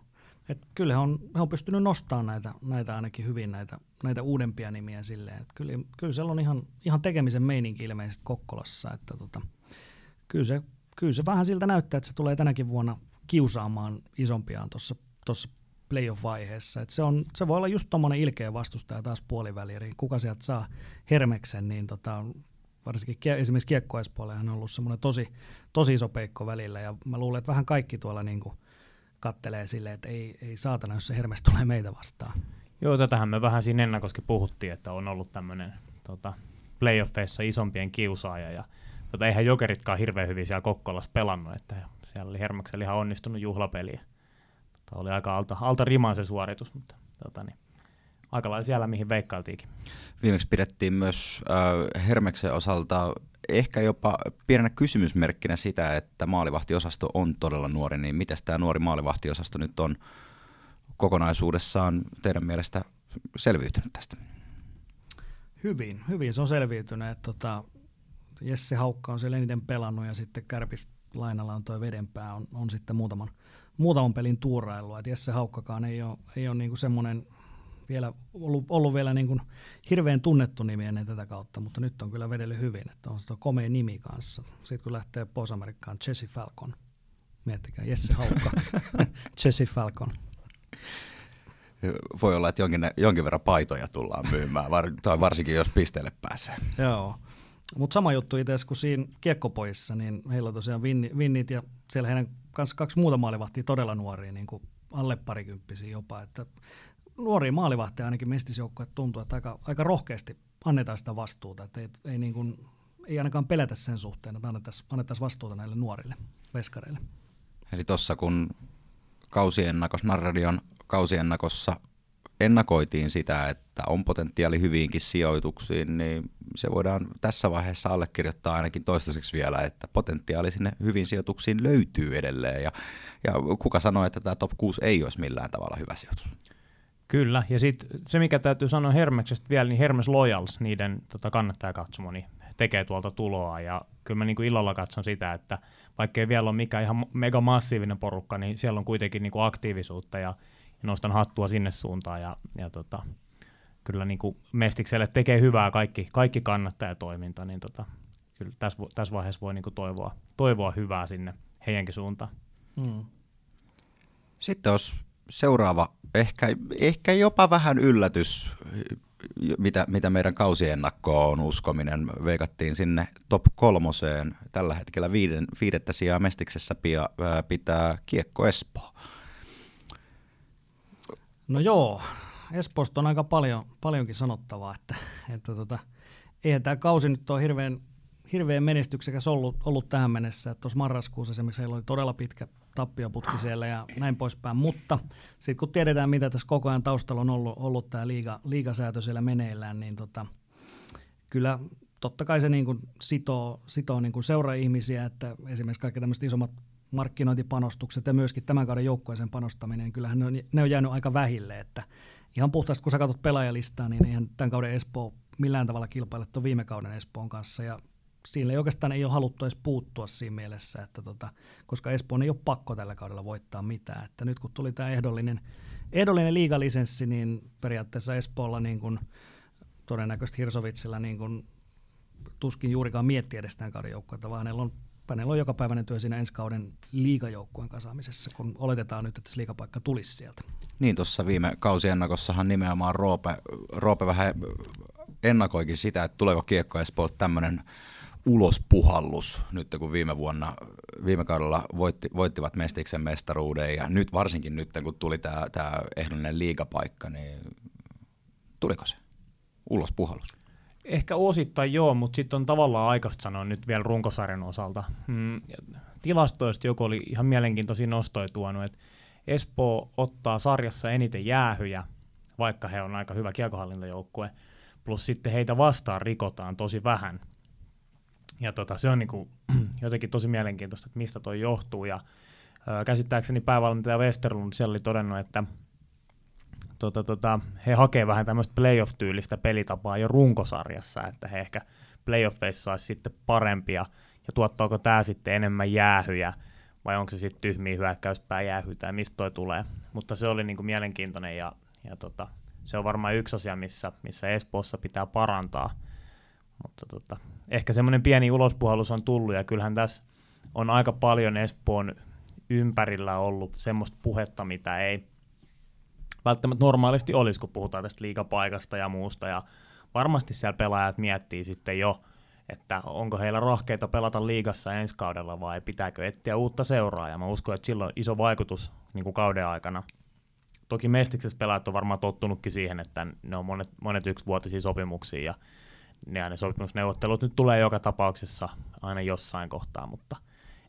et kyllä he on, he on pystynyt nostamaan näitä, näitä ainakin hyvin, näitä, näitä uudempia nimiä silleen. Et kyllä, kyllä siellä on ihan, ihan tekemisen meininki ilmeisesti Kokkolassa. Että tota, kyllä, se, kyllä se vähän siltä näyttää, että se tulee tänäkin vuonna kiusaamaan isompiaan tuossa tuossa playoff-vaiheessa. Et se, on, se voi olla just tuommoinen ilkeä vastustaja taas puoliväli, eli kuka sieltä saa Hermeksen, niin tota, varsinkin kie, esimerkiksi kiekkoespuolella on ollut semmoinen tosi, tosi iso peikko välillä, ja mä luulen, että vähän kaikki tuolla niin kuin kattelee silleen, että ei, ei saatana, jos se Hermes tulee meitä vastaan. Joo, tätähän me vähän siinä ennakoskin puhuttiin, että on ollut tämmöinen tota, playoffeissa isompien kiusaaja, ja tota, eihän jokeritkaan hirveän hyvin siellä Kokkolassa pelannut, että siellä oli Hermeksellä ihan onnistunut juhlapeliä. Tämä oli aika alta, alta rimaan se suoritus, mutta tota niin, aika lailla siellä, mihin veikkailtiinkin. Viimeksi pidettiin myös äh, Hermeksen osalta ehkä jopa pienenä kysymysmerkkinä sitä, että maalivahtiosasto on todella nuori, niin miten tämä nuori maalivahtiosasto nyt on kokonaisuudessaan teidän mielestä selviytynyt tästä? Hyvin, hyvin se on selviytynyt. Tota, Jesse Haukka on siellä eniten pelannut ja sitten Kärpistä lainalla on tuo vedenpää, on, on sitten muutaman – muutaman pelin tuurailua. Et Jesse Haukkakaan ei ole, ei ole niinku semmoinen vielä ollut, ollut vielä niin hirveän tunnettu nimi ennen tätä kautta, mutta nyt on kyllä vedellyt hyvin, että on sitä komea nimi kanssa. Sitten kun lähtee Pohjois-Amerikkaan, Jesse Falcon. Miettikää, Jesse Haukka, Jesse Falcon. Voi olla, että jonkin, jonkin verran paitoja tullaan myymään, var, tai varsinkin jos pisteelle pääsee. Joo. Mutta sama juttu itse asiassa kuin siinä kiekkopojissa, niin heillä on tosiaan vinnit ja siellä heidän kanssa kaksi muuta maalivahtia todella nuoria, niin kuin alle parikymppisiä jopa. Että nuoria maalivahtia ainakin mestisjoukkoja tuntuu, että aika, aika rohkeasti annetaan sitä vastuuta, että ei, ei, niin kuin, ei ainakaan pelätä sen suhteen, että annettaisiin, annettaisiin vastuuta näille nuorille veskareille. Eli tuossa kun kausiennakos, Narradion kausiennakossa ennakoitiin sitä, että on potentiaali hyviinkin sijoituksiin, niin se voidaan tässä vaiheessa allekirjoittaa ainakin toistaiseksi vielä, että potentiaali sinne hyvin sijoituksiin löytyy edelleen. Ja, ja kuka sanoi, että tämä top 6 ei olisi millään tavalla hyvä sijoitus? Kyllä, ja sitten se mikä täytyy sanoa Hermeksestä vielä, niin Hermes Loyals, niiden tota, katsomo, niin tekee tuolta tuloa, ja kyllä mä niin kuin ilolla katson sitä, että vaikka ei vielä ole mikään ihan mega massiivinen porukka, niin siellä on kuitenkin niin kuin aktiivisuutta, ja ja nostan hattua sinne suuntaan ja, ja tota, kyllä niin kuin Mestikselle tekee hyvää kaikki, kaikki kannattajatoiminta, niin tota, kyllä tässä, tässä vaiheessa voi niin kuin toivoa, toivoa hyvää sinne heidänkin suuntaan. Mm. Sitten olisi seuraava, ehkä, ehkä jopa vähän yllätys, mitä, mitä meidän kausiennakkoon on uskominen. Veikattiin sinne top kolmoseen. Tällä hetkellä viiden, viidettä sijaa Mestiksessä pia, pitää Kiekko Espoo. No joo, Espoosta on aika paljon, paljonkin sanottavaa, että, että tota, eihän tämä kausi nyt ole hirveän, hirveän menestyksekäs ollut, ollut tähän mennessä. Tuossa marraskuussa esimerkiksi heillä oli todella pitkä tappioputki siellä ja näin poispäin, mutta sitten kun tiedetään, mitä tässä koko ajan taustalla on ollut, ollut tämä liiga, liigasäätö siellä meneillään, niin tota, kyllä totta kai se niin kuin sitoo, sitoo niin kuin seura-ihmisiä, että esimerkiksi kaikki tämmöiset isommat markkinointipanostukset ja myöskin tämän kauden joukkueeseen panostaminen, niin kyllähän ne on, ne on jäänyt aika vähille, että ihan puhtaasti kun sä katsot pelaajalistaa, niin eihän tämän kauden Espoo millään tavalla kilpaile tuon viime kauden Espoon kanssa ja sillä ei oikeastaan ei ole haluttu edes puuttua siinä mielessä, että tota, koska Espoon ei ole pakko tällä kaudella voittaa mitään. Että nyt kun tuli tämä ehdollinen, ehdollinen liigalisenssi, niin periaatteessa Espoolla niin kuin, todennäköisesti Hirsovitsilla niin kuin, tuskin juurikaan miettiä edes tämän kauden joukkuetta, vaan on Panella on jokapäiväinen työ siinä ensi kauden liigajoukkueen kasaamisessa, kun oletetaan nyt, että se liigapaikka tulisi sieltä. Niin, tuossa viime kausiennakossahan nimenomaan Roope, Roope vähän ennakoikin sitä, että tuleeko Kiekko Espoo tämmöinen ulospuhallus nyt kun viime vuonna, viime kaudella voitti, voittivat Mestiksen mestaruuden ja nyt varsinkin nyt kun tuli tämä, ehdollinen liigapaikka, niin tuliko se ulospuhallus? Ehkä osittain joo, mutta sitten on tavallaan aikaista sanoa nyt vielä runkosarjan osalta. Mm, tilastoista joku oli ihan mielenkiintoisia nostoja tuonut, että Espoo ottaa sarjassa eniten jäähyjä, vaikka he on aika hyvä kiekohallintajoukkue, plus sitten heitä vastaan rikotaan tosi vähän. Ja tota, se on niinku jotenkin tosi mielenkiintoista, että mistä toi johtuu. Ja ö, käsittääkseni päävalmentaja Westerlund siellä oli todennut, että tota, tota, he hakee vähän tämmöistä playoff-tyylistä pelitapaa jo runkosarjassa, että he ehkä playoffeissa saisi sitten parempia, ja tuottaako tämä sitten enemmän jäähyjä, vai onko se sitten tyhmiä hyökkäyspää jäähy, tai mistä toi tulee. Mutta se oli niinku mielenkiintoinen, ja, ja tota, se on varmaan yksi asia, missä, missä Espoossa pitää parantaa. Mutta tota, ehkä semmoinen pieni ulospuhallus on tullut, ja kyllähän tässä on aika paljon Espoon ympärillä ollut semmoista puhetta, mitä ei välttämättä normaalisti olisi, kun puhutaan tästä liikapaikasta ja muusta, ja varmasti siellä pelaajat miettii sitten jo, että onko heillä rohkeita pelata liigassa ensi kaudella vai pitääkö etsiä uutta seuraa, ja mä uskon, että sillä on iso vaikutus niin kuin kauden aikana. Toki Mestiksessä pelaajat on varmaan tottunutkin siihen, että ne on monet, monet yksivuotisia sopimuksia, ja ne, ne sopimusneuvottelut nyt tulee joka tapauksessa aina jossain kohtaa, mutta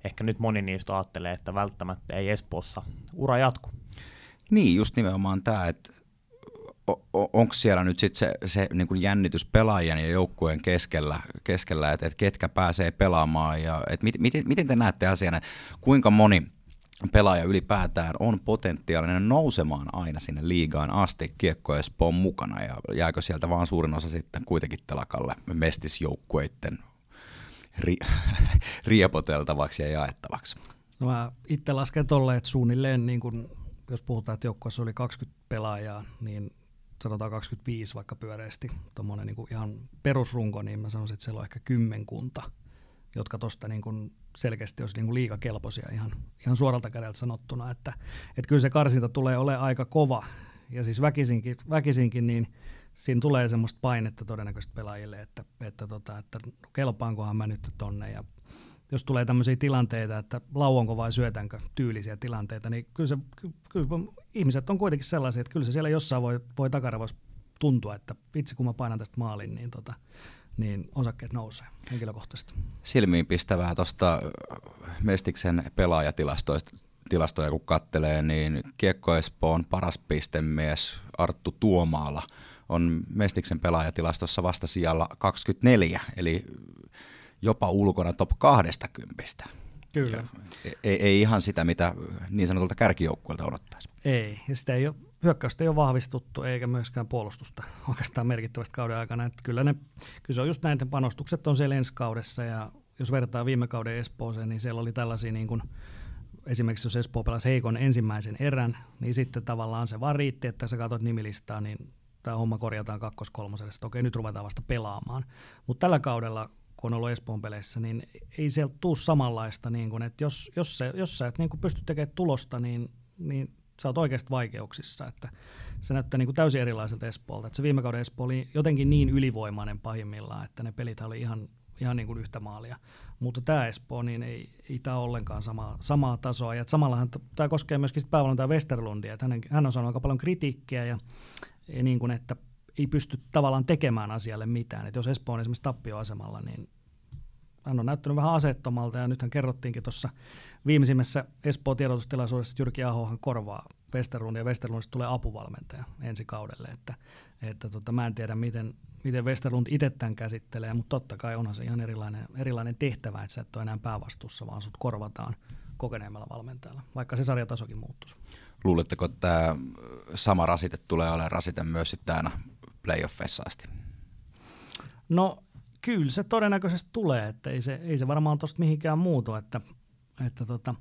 ehkä nyt moni niistä ajattelee, että välttämättä ei Espoossa ura jatku. Niin, just nimenomaan tämä, että onko siellä nyt sit se, se niin kuin jännitys pelaajien ja joukkueen keskellä, keskellä että, että ketkä pääsee pelaamaan ja että mit, miten, miten te näette asian, kuinka moni pelaaja ylipäätään on potentiaalinen nousemaan aina sinne liigaan asti kiekko Espoon mukana ja jääkö sieltä vaan suurin osa sitten kuitenkin telakalle mestisjoukkueiden ri, riepoteltavaksi ja jaettavaksi? No mä itse lasken tolle, että suunnilleen niin kun jos puhutaan, että joukkueessa oli 20 pelaajaa, niin sanotaan 25 vaikka pyöreästi, tuommoinen niin ihan perusrunko, niin mä sanoisin, että siellä on ehkä kymmenkunta, jotka tuosta niin selkeästi olisi niin liikakelpoisia ihan, ihan suoralta kädeltä sanottuna, että, että kyllä se karsinta tulee olemaan aika kova, ja siis väkisinkin, väkisinkin niin siinä tulee semmoista painetta todennäköisesti pelaajille, että, että, tota, että kelpaankohan mä nyt tonne, ja jos tulee tämmöisiä tilanteita, että lauonko vai syötänkö tyylisiä tilanteita, niin kyllä, se, kyllä ihmiset on kuitenkin sellaisia, että kyllä se siellä jossain voi, voi takaravoissa tuntua, että itse kun mä painan tästä maalin, niin, tota, niin osakkeet nousee henkilökohtaisesti. Silmiin pistävää tuosta Mestiksen pelaajatilastoista tilastoja kun kattelee, niin Kiekko Espoon paras pistemies Arttu Tuomaala on Mestiksen pelaajatilastossa vasta sijalla 24, eli jopa ulkona top 20. Kyllä. ei, ei ihan sitä, mitä niin sanotulta kärkijoukkueelta odottaisi. Ei, ja sitä ei ole, hyökkäystä ei ole vahvistuttu, eikä myöskään puolustusta oikeastaan merkittävästi kauden aikana. Että kyllä, ne, kyllä se on just näin, että panostukset on siellä ensi kaudessa, ja jos vertaa viime kauden Espooseen, niin siellä oli tällaisia niin kuin, esimerkiksi jos Espoo pelasi heikon ensimmäisen erän, niin sitten tavallaan se vaan riitti, että sä katsot nimilistaa, niin tämä homma korjataan kakkos-kolmoselle, okei nyt ruvetaan vasta pelaamaan. Mutta tällä kaudella kun on ollut Espoon peleissä, niin ei sieltä tule samanlaista, niin kuin, että jos, jos, se, jos sä et niin kuin pysty tekemään tulosta, niin, niin sä oot oikeasti vaikeuksissa. Että se näyttää niin kuin täysin erilaiselta Espoolta. Että se viime kauden Espoo oli jotenkin niin ylivoimainen pahimmillaan, että ne pelit oli ihan, ihan niin kuin yhtä maalia. Mutta tämä Espoo, niin ei, ei tämä ollenkaan sama, samaa tasoa. Ja samallahan tämä koskee myöskin päävalmentaja Westerlundia, että hän, hän on saanut aika paljon kritiikkiä ja, ja niin kuin, että ei pysty tavallaan tekemään asialle mitään. Et jos Espoo on esimerkiksi tappioasemalla, niin hän on näyttänyt vähän asettomalta ja nythän kerrottiinkin tuossa viimeisimmässä Espoon tiedotustilaisuudessa, että Jyrki Ahohan korvaa Westerlund ja Westerlundista tulee apuvalmentaja ensi kaudelle, että, että tota, mä en tiedä miten, miten Westerlund itse tämän käsittelee, mutta totta kai onhan se ihan erilainen, erilainen tehtävä, että sä et ole enää päävastuussa, vaan sut korvataan kokeneemmalla valmentajalla, vaikka se sarjatasokin muuttuisi. Luuletteko, että tämä sama rasite tulee olemaan rasite myös sitten aina playoffeissa asti? No kyllä se todennäköisesti tulee, että ei se, ei se varmaan tuosta mihinkään muutu, että, että tota,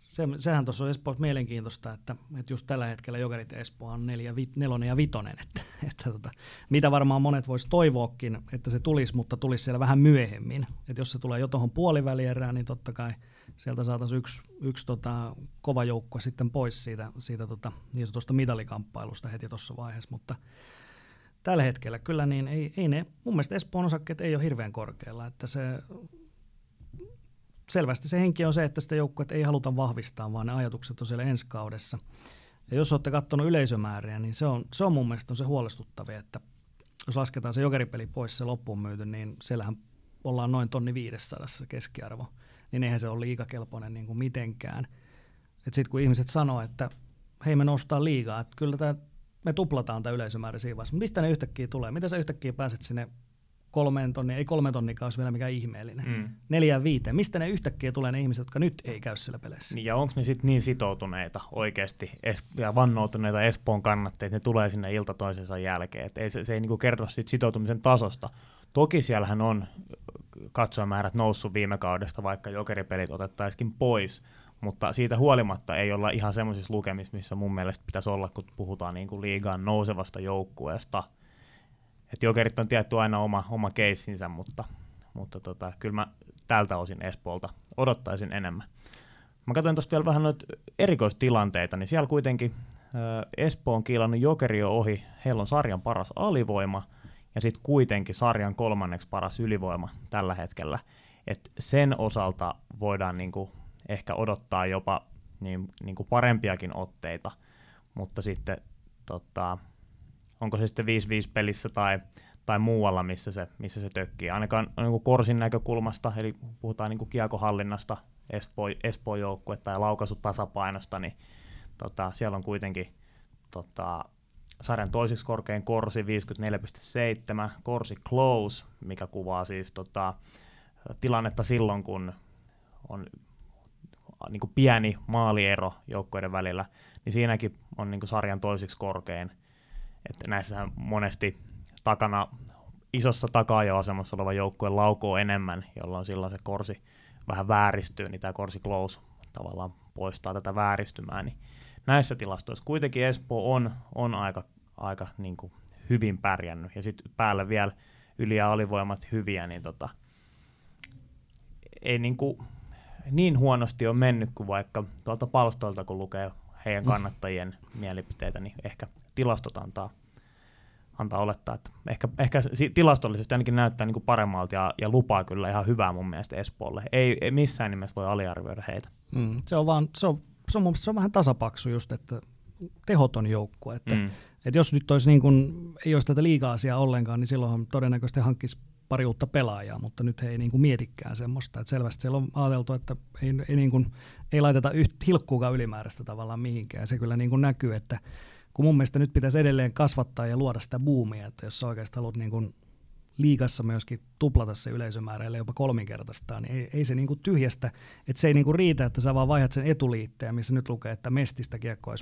se, sehän tuossa on Espoossa mielenkiintoista, että, että just tällä hetkellä Jokerit Espoo on neljä, vi, nelonen ja vitonen, että, että tota, mitä varmaan monet voisi toivoakin, että se tulisi, mutta tulisi siellä vähän myöhemmin. Että jos se tulee jo tuohon puolivälierään, niin totta kai sieltä saataisiin yksi, yksi tota, kova joukko sitten pois siitä, siitä tota, niin sanotusta mitalikamppailusta heti tuossa vaiheessa, mutta tällä hetkellä kyllä niin ei, ei ne, mun mielestä Espoon osakkeet ei ole hirveän korkealla, että se selvästi se henki on se, että sitä joukkuet ei haluta vahvistaa, vaan ne ajatukset on siellä ensi kaudessa. Ja jos olette katsonut yleisömääriä, niin se on, se on mun mielestä on se huolestuttavia, että, jos lasketaan se jokeripeli pois, se loppuun myyty, niin siellähän ollaan noin tonni 500 keskiarvo, niin eihän se ole liikakelpoinen niin kuin mitenkään. Sitten kun ihmiset sanoo, että hei me nostaa liigaa, että kyllä tämä, me tuplataan tämä yleisömäärä siinä vaiheessa. Mistä ne yhtäkkiä tulee? Miten sä yhtäkkiä pääset sinne kolmeen tonniin, ei kolme tonnikaan olisi vielä mikään ihmeellinen. Mm. Neljään viiteen. Mistä ne yhtäkkiä tulee ne ihmiset, jotka nyt ei käy siellä peleissä? Niin, ja onko ne sitten niin sitoutuneita oikeasti es- ja vannoutuneita Espoon kannatteita, että ne tulee sinne ilta toisensa jälkeen. Et ei, se, se ei niinku kerro siitä sitoutumisen tasosta. Toki siellähän on katsojamäärät noussut viime kaudesta, vaikka jokeripelit otettaisikin pois, mutta siitä huolimatta ei olla ihan semmoisissa lukemissa, missä mun mielestä pitäisi olla, kun puhutaan niin kuin liigaan nousevasta joukkueesta. Et jokerit on tietty aina oma, oma keissinsä, mutta, mutta tota, kyllä mä tältä osin Espoolta odottaisin enemmän. Mä katsoin tuosta vielä vähän noita erikoistilanteita, niin siellä kuitenkin äh, Espoo on kiilannut Jokeri ohi, heillä on sarjan paras alivoima, ja sitten kuitenkin sarjan kolmanneksi paras ylivoima tällä hetkellä. Et sen osalta voidaan niinku ehkä odottaa jopa niin, niinku parempiakin otteita, mutta sitten tota, onko se sitten 5-5 pelissä tai, tai muualla, missä se, missä se tökkii. Ainakaan niin kuin Korsin näkökulmasta, eli puhutaan niin kuin kiekohallinnasta, Espoo, Espoo joukkuetta ja laukaisut tasapainosta, niin tota, siellä on kuitenkin tota, sarjan toiseksi korkein Korsi 54,7, Korsi Close, mikä kuvaa siis tota, tilannetta silloin, kun on niin kuin pieni maaliero joukkueiden välillä, niin siinäkin on niin kuin sarjan toiseksi korkein. Että näissähän monesti takana, isossa takaajoasemassa oleva joukkue laukoo enemmän, jolloin silloin se korsi vähän vääristyy, niin tämä korsi close tavallaan poistaa tätä vääristymää. Niin näissä tilastoissa kuitenkin Espoo on, on aika, aika niin kuin hyvin pärjännyt, ja sitten päälle vielä yli- ja alivoimat hyviä, niin tota, ei niin, kuin, niin huonosti ole mennyt kuin vaikka tuolta palstoilta, kun lukee heidän mm. kannattajien mm. mielipiteitä, niin ehkä tilastot antaa, antaa olettaa, että ehkä, ehkä tilastollisesti ainakin näyttää niin kuin paremmalta ja, ja lupaa kyllä ihan hyvää mun mielestä Espoolle. Ei, ei missään nimessä voi aliarvioida heitä. Mm, se on vaan, se on, se on, se on vähän tasapaksu just, että tehoton joukkue. Että, mm. että jos nyt olisi niin kuin, ei olisi tätä liiga-asiaa ollenkaan, niin silloin todennäköisesti hankkisi pari uutta pelaajaa, mutta nyt he ei niin kuin mietikään semmoista. Että selvästi siellä on ajateltu, että ei, ei, niin kuin, ei laiteta yht, hilkkuukaan ylimääräistä tavallaan mihinkään. Se kyllä niin kuin näkyy, että kun mun mielestä nyt pitäisi edelleen kasvattaa ja luoda sitä boomia, että jos sä oikeasti haluat niin kuin liikassa myöskin tuplata se yleisömäärä, eli jopa kolminkertaistaa, niin ei, ei se niinku tyhjästä, että se ei niinku riitä, että sä vaan vaihdat sen etuliitteen, missä nyt lukee, että Mestistä kiekko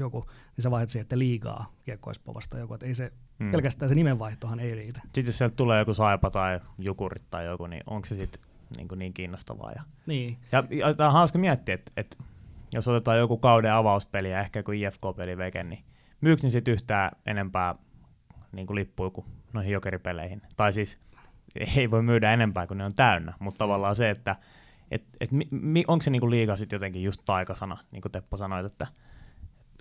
joku, niin sä vaihdat siihen, että liigaa kiekko vasta joku, että ei se, hmm. pelkästään se nimenvaihtohan ei riitä. Sitten jos sieltä tulee joku Saipa tai Jukurit tai joku, niin onko se sitten niin, niin kiinnostavaa? Ja, niin. ja, ja tämä on hauska miettiä, että, että jos otetaan joku kauden avauspeli ja ehkä joku IFK-peli veke, niin myykö niin sitten yhtään enempää niin kuin lippuja kuin noihin jokeripeleihin. Tai siis ei voi myydä enempää kuin ne on täynnä, mutta tavallaan se, että et, et, mi, onko se niinku liiga sitten jotenkin just taikasana, niin kuin Teppo sanoit, että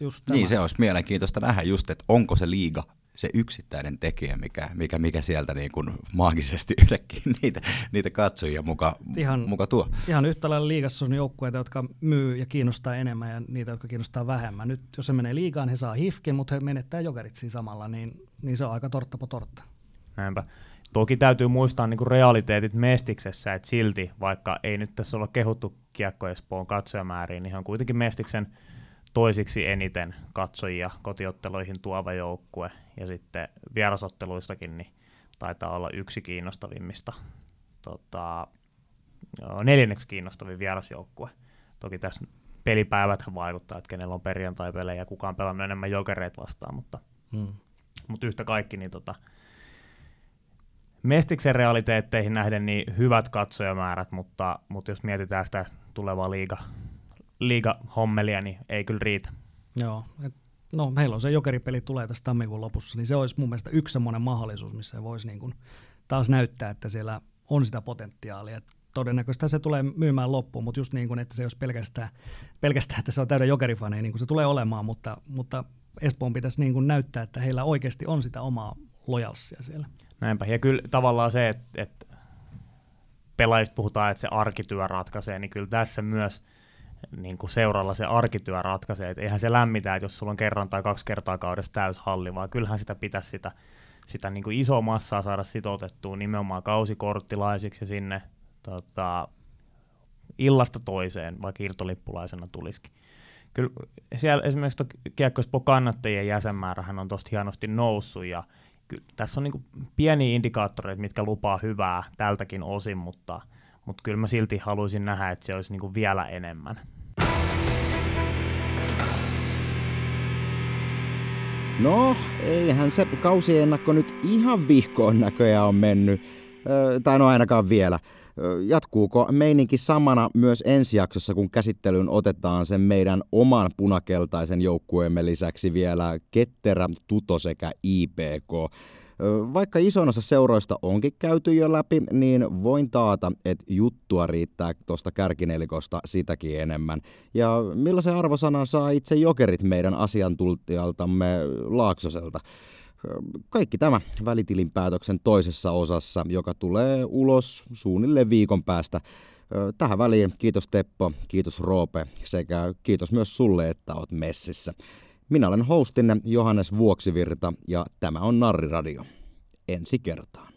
just Niin, se olisi mielenkiintoista nähdä just, että onko se liiga se yksittäinen tekijä, mikä, mikä, mikä sieltä niin kuin maagisesti yhtäkkiä niitä, niitä katsojia muka, ihan, muka tuo. Ihan yhtä lailla liigassa on joukkueita, jotka myy ja kiinnostaa enemmän ja niitä, jotka kiinnostaa vähemmän. Nyt jos se menee liigaan, he saa hifkin, mutta he menettää jokerit siinä samalla, niin, niin se on aika tortta po tortta. Näinpä. Toki täytyy muistaa niin kuin realiteetit Mestiksessä, että silti, vaikka ei nyt tässä olla kehuttu Kiekko Espoon katsojamääriin, niin on kuitenkin Mestiksen toisiksi eniten katsojia kotiotteluihin tuova joukkue, ja sitten vierasotteluistakin niin taitaa olla yksi kiinnostavimmista, tota, neljänneksi kiinnostavin vierasjoukkue. Toki tässä pelipäivät vaikuttaa, että kenellä on perjantai-pelejä ja kukaan pelannut enemmän jokereet vastaan, mutta, hmm. Mutta yhtä kaikki, niin tota, Mestiksen realiteetteihin nähden niin hyvät katsojamäärät, mutta, mutta jos mietitään sitä tulevaa liiga, liiga-hommelia, niin ei kyllä riitä. Joo, et, no meillä on se jokeripeli tulee tässä tammikuun lopussa, niin se olisi mun mielestä yksi semmoinen mahdollisuus, missä voisi niin kuin taas näyttää, että siellä on sitä potentiaalia. Et todennäköisesti se tulee myymään loppuun, mutta just niin kuin, että se olisi pelkästään, pelkästään että se on täyden jokerifaneja, niin kuin se tulee olemaan, mutta, mutta Espoon pitäisi niin kuin näyttää, että heillä oikeasti on sitä omaa lojalssia siellä. Näinpä, ja kyllä tavallaan se, että, että pelaajista puhutaan, että se arkityö ratkaisee, niin kyllä tässä myös niin kuin seuralla se arkityö ratkaisee. Et eihän se lämmitä, että jos sulla on kerran tai kaksi kertaa kaudessa täyshalli, vaan kyllähän sitä pitäisi sitä, sitä niin kuin isoa massaa saada sitoutettua nimenomaan kausikorttilaisiksi ja sinne tota, illasta toiseen, vaikka irtolippulaisena tulisikin. Kyllä siellä esimerkiksi kiekkoispo kannattajien jäsenmäärähän on tosta hienosti noussut ja kyllä, tässä on niin pieniä indikaattoreita, mitkä lupaa hyvää tältäkin osin, mutta, mutta kyllä mä silti haluaisin nähdä, että se olisi niin vielä enemmän. No, eihän se kausiennakko nyt ihan vihkoon näköjään on mennyt. Ö, tai no ainakaan vielä. Jatkuuko meininki samana myös ensi jaksossa, kun käsittelyyn otetaan sen meidän oman punakeltaisen joukkueemme lisäksi vielä Ketterä, Tuto sekä IPK? Vaikka ison osa seuroista onkin käyty jo läpi, niin voin taata, että juttua riittää tuosta kärkinelikosta sitäkin enemmän. Ja millaisen arvosanan saa itse jokerit meidän asiantuntijaltamme Laaksoselta? Kaikki tämä välitilinpäätöksen toisessa osassa, joka tulee ulos suunnilleen viikon päästä. Tähän väliin kiitos Teppo, kiitos Roope sekä kiitos myös sulle, että oot messissä. Minä olen hostinne Johannes Vuoksivirta ja tämä on Narriradio. Ensi kertaan.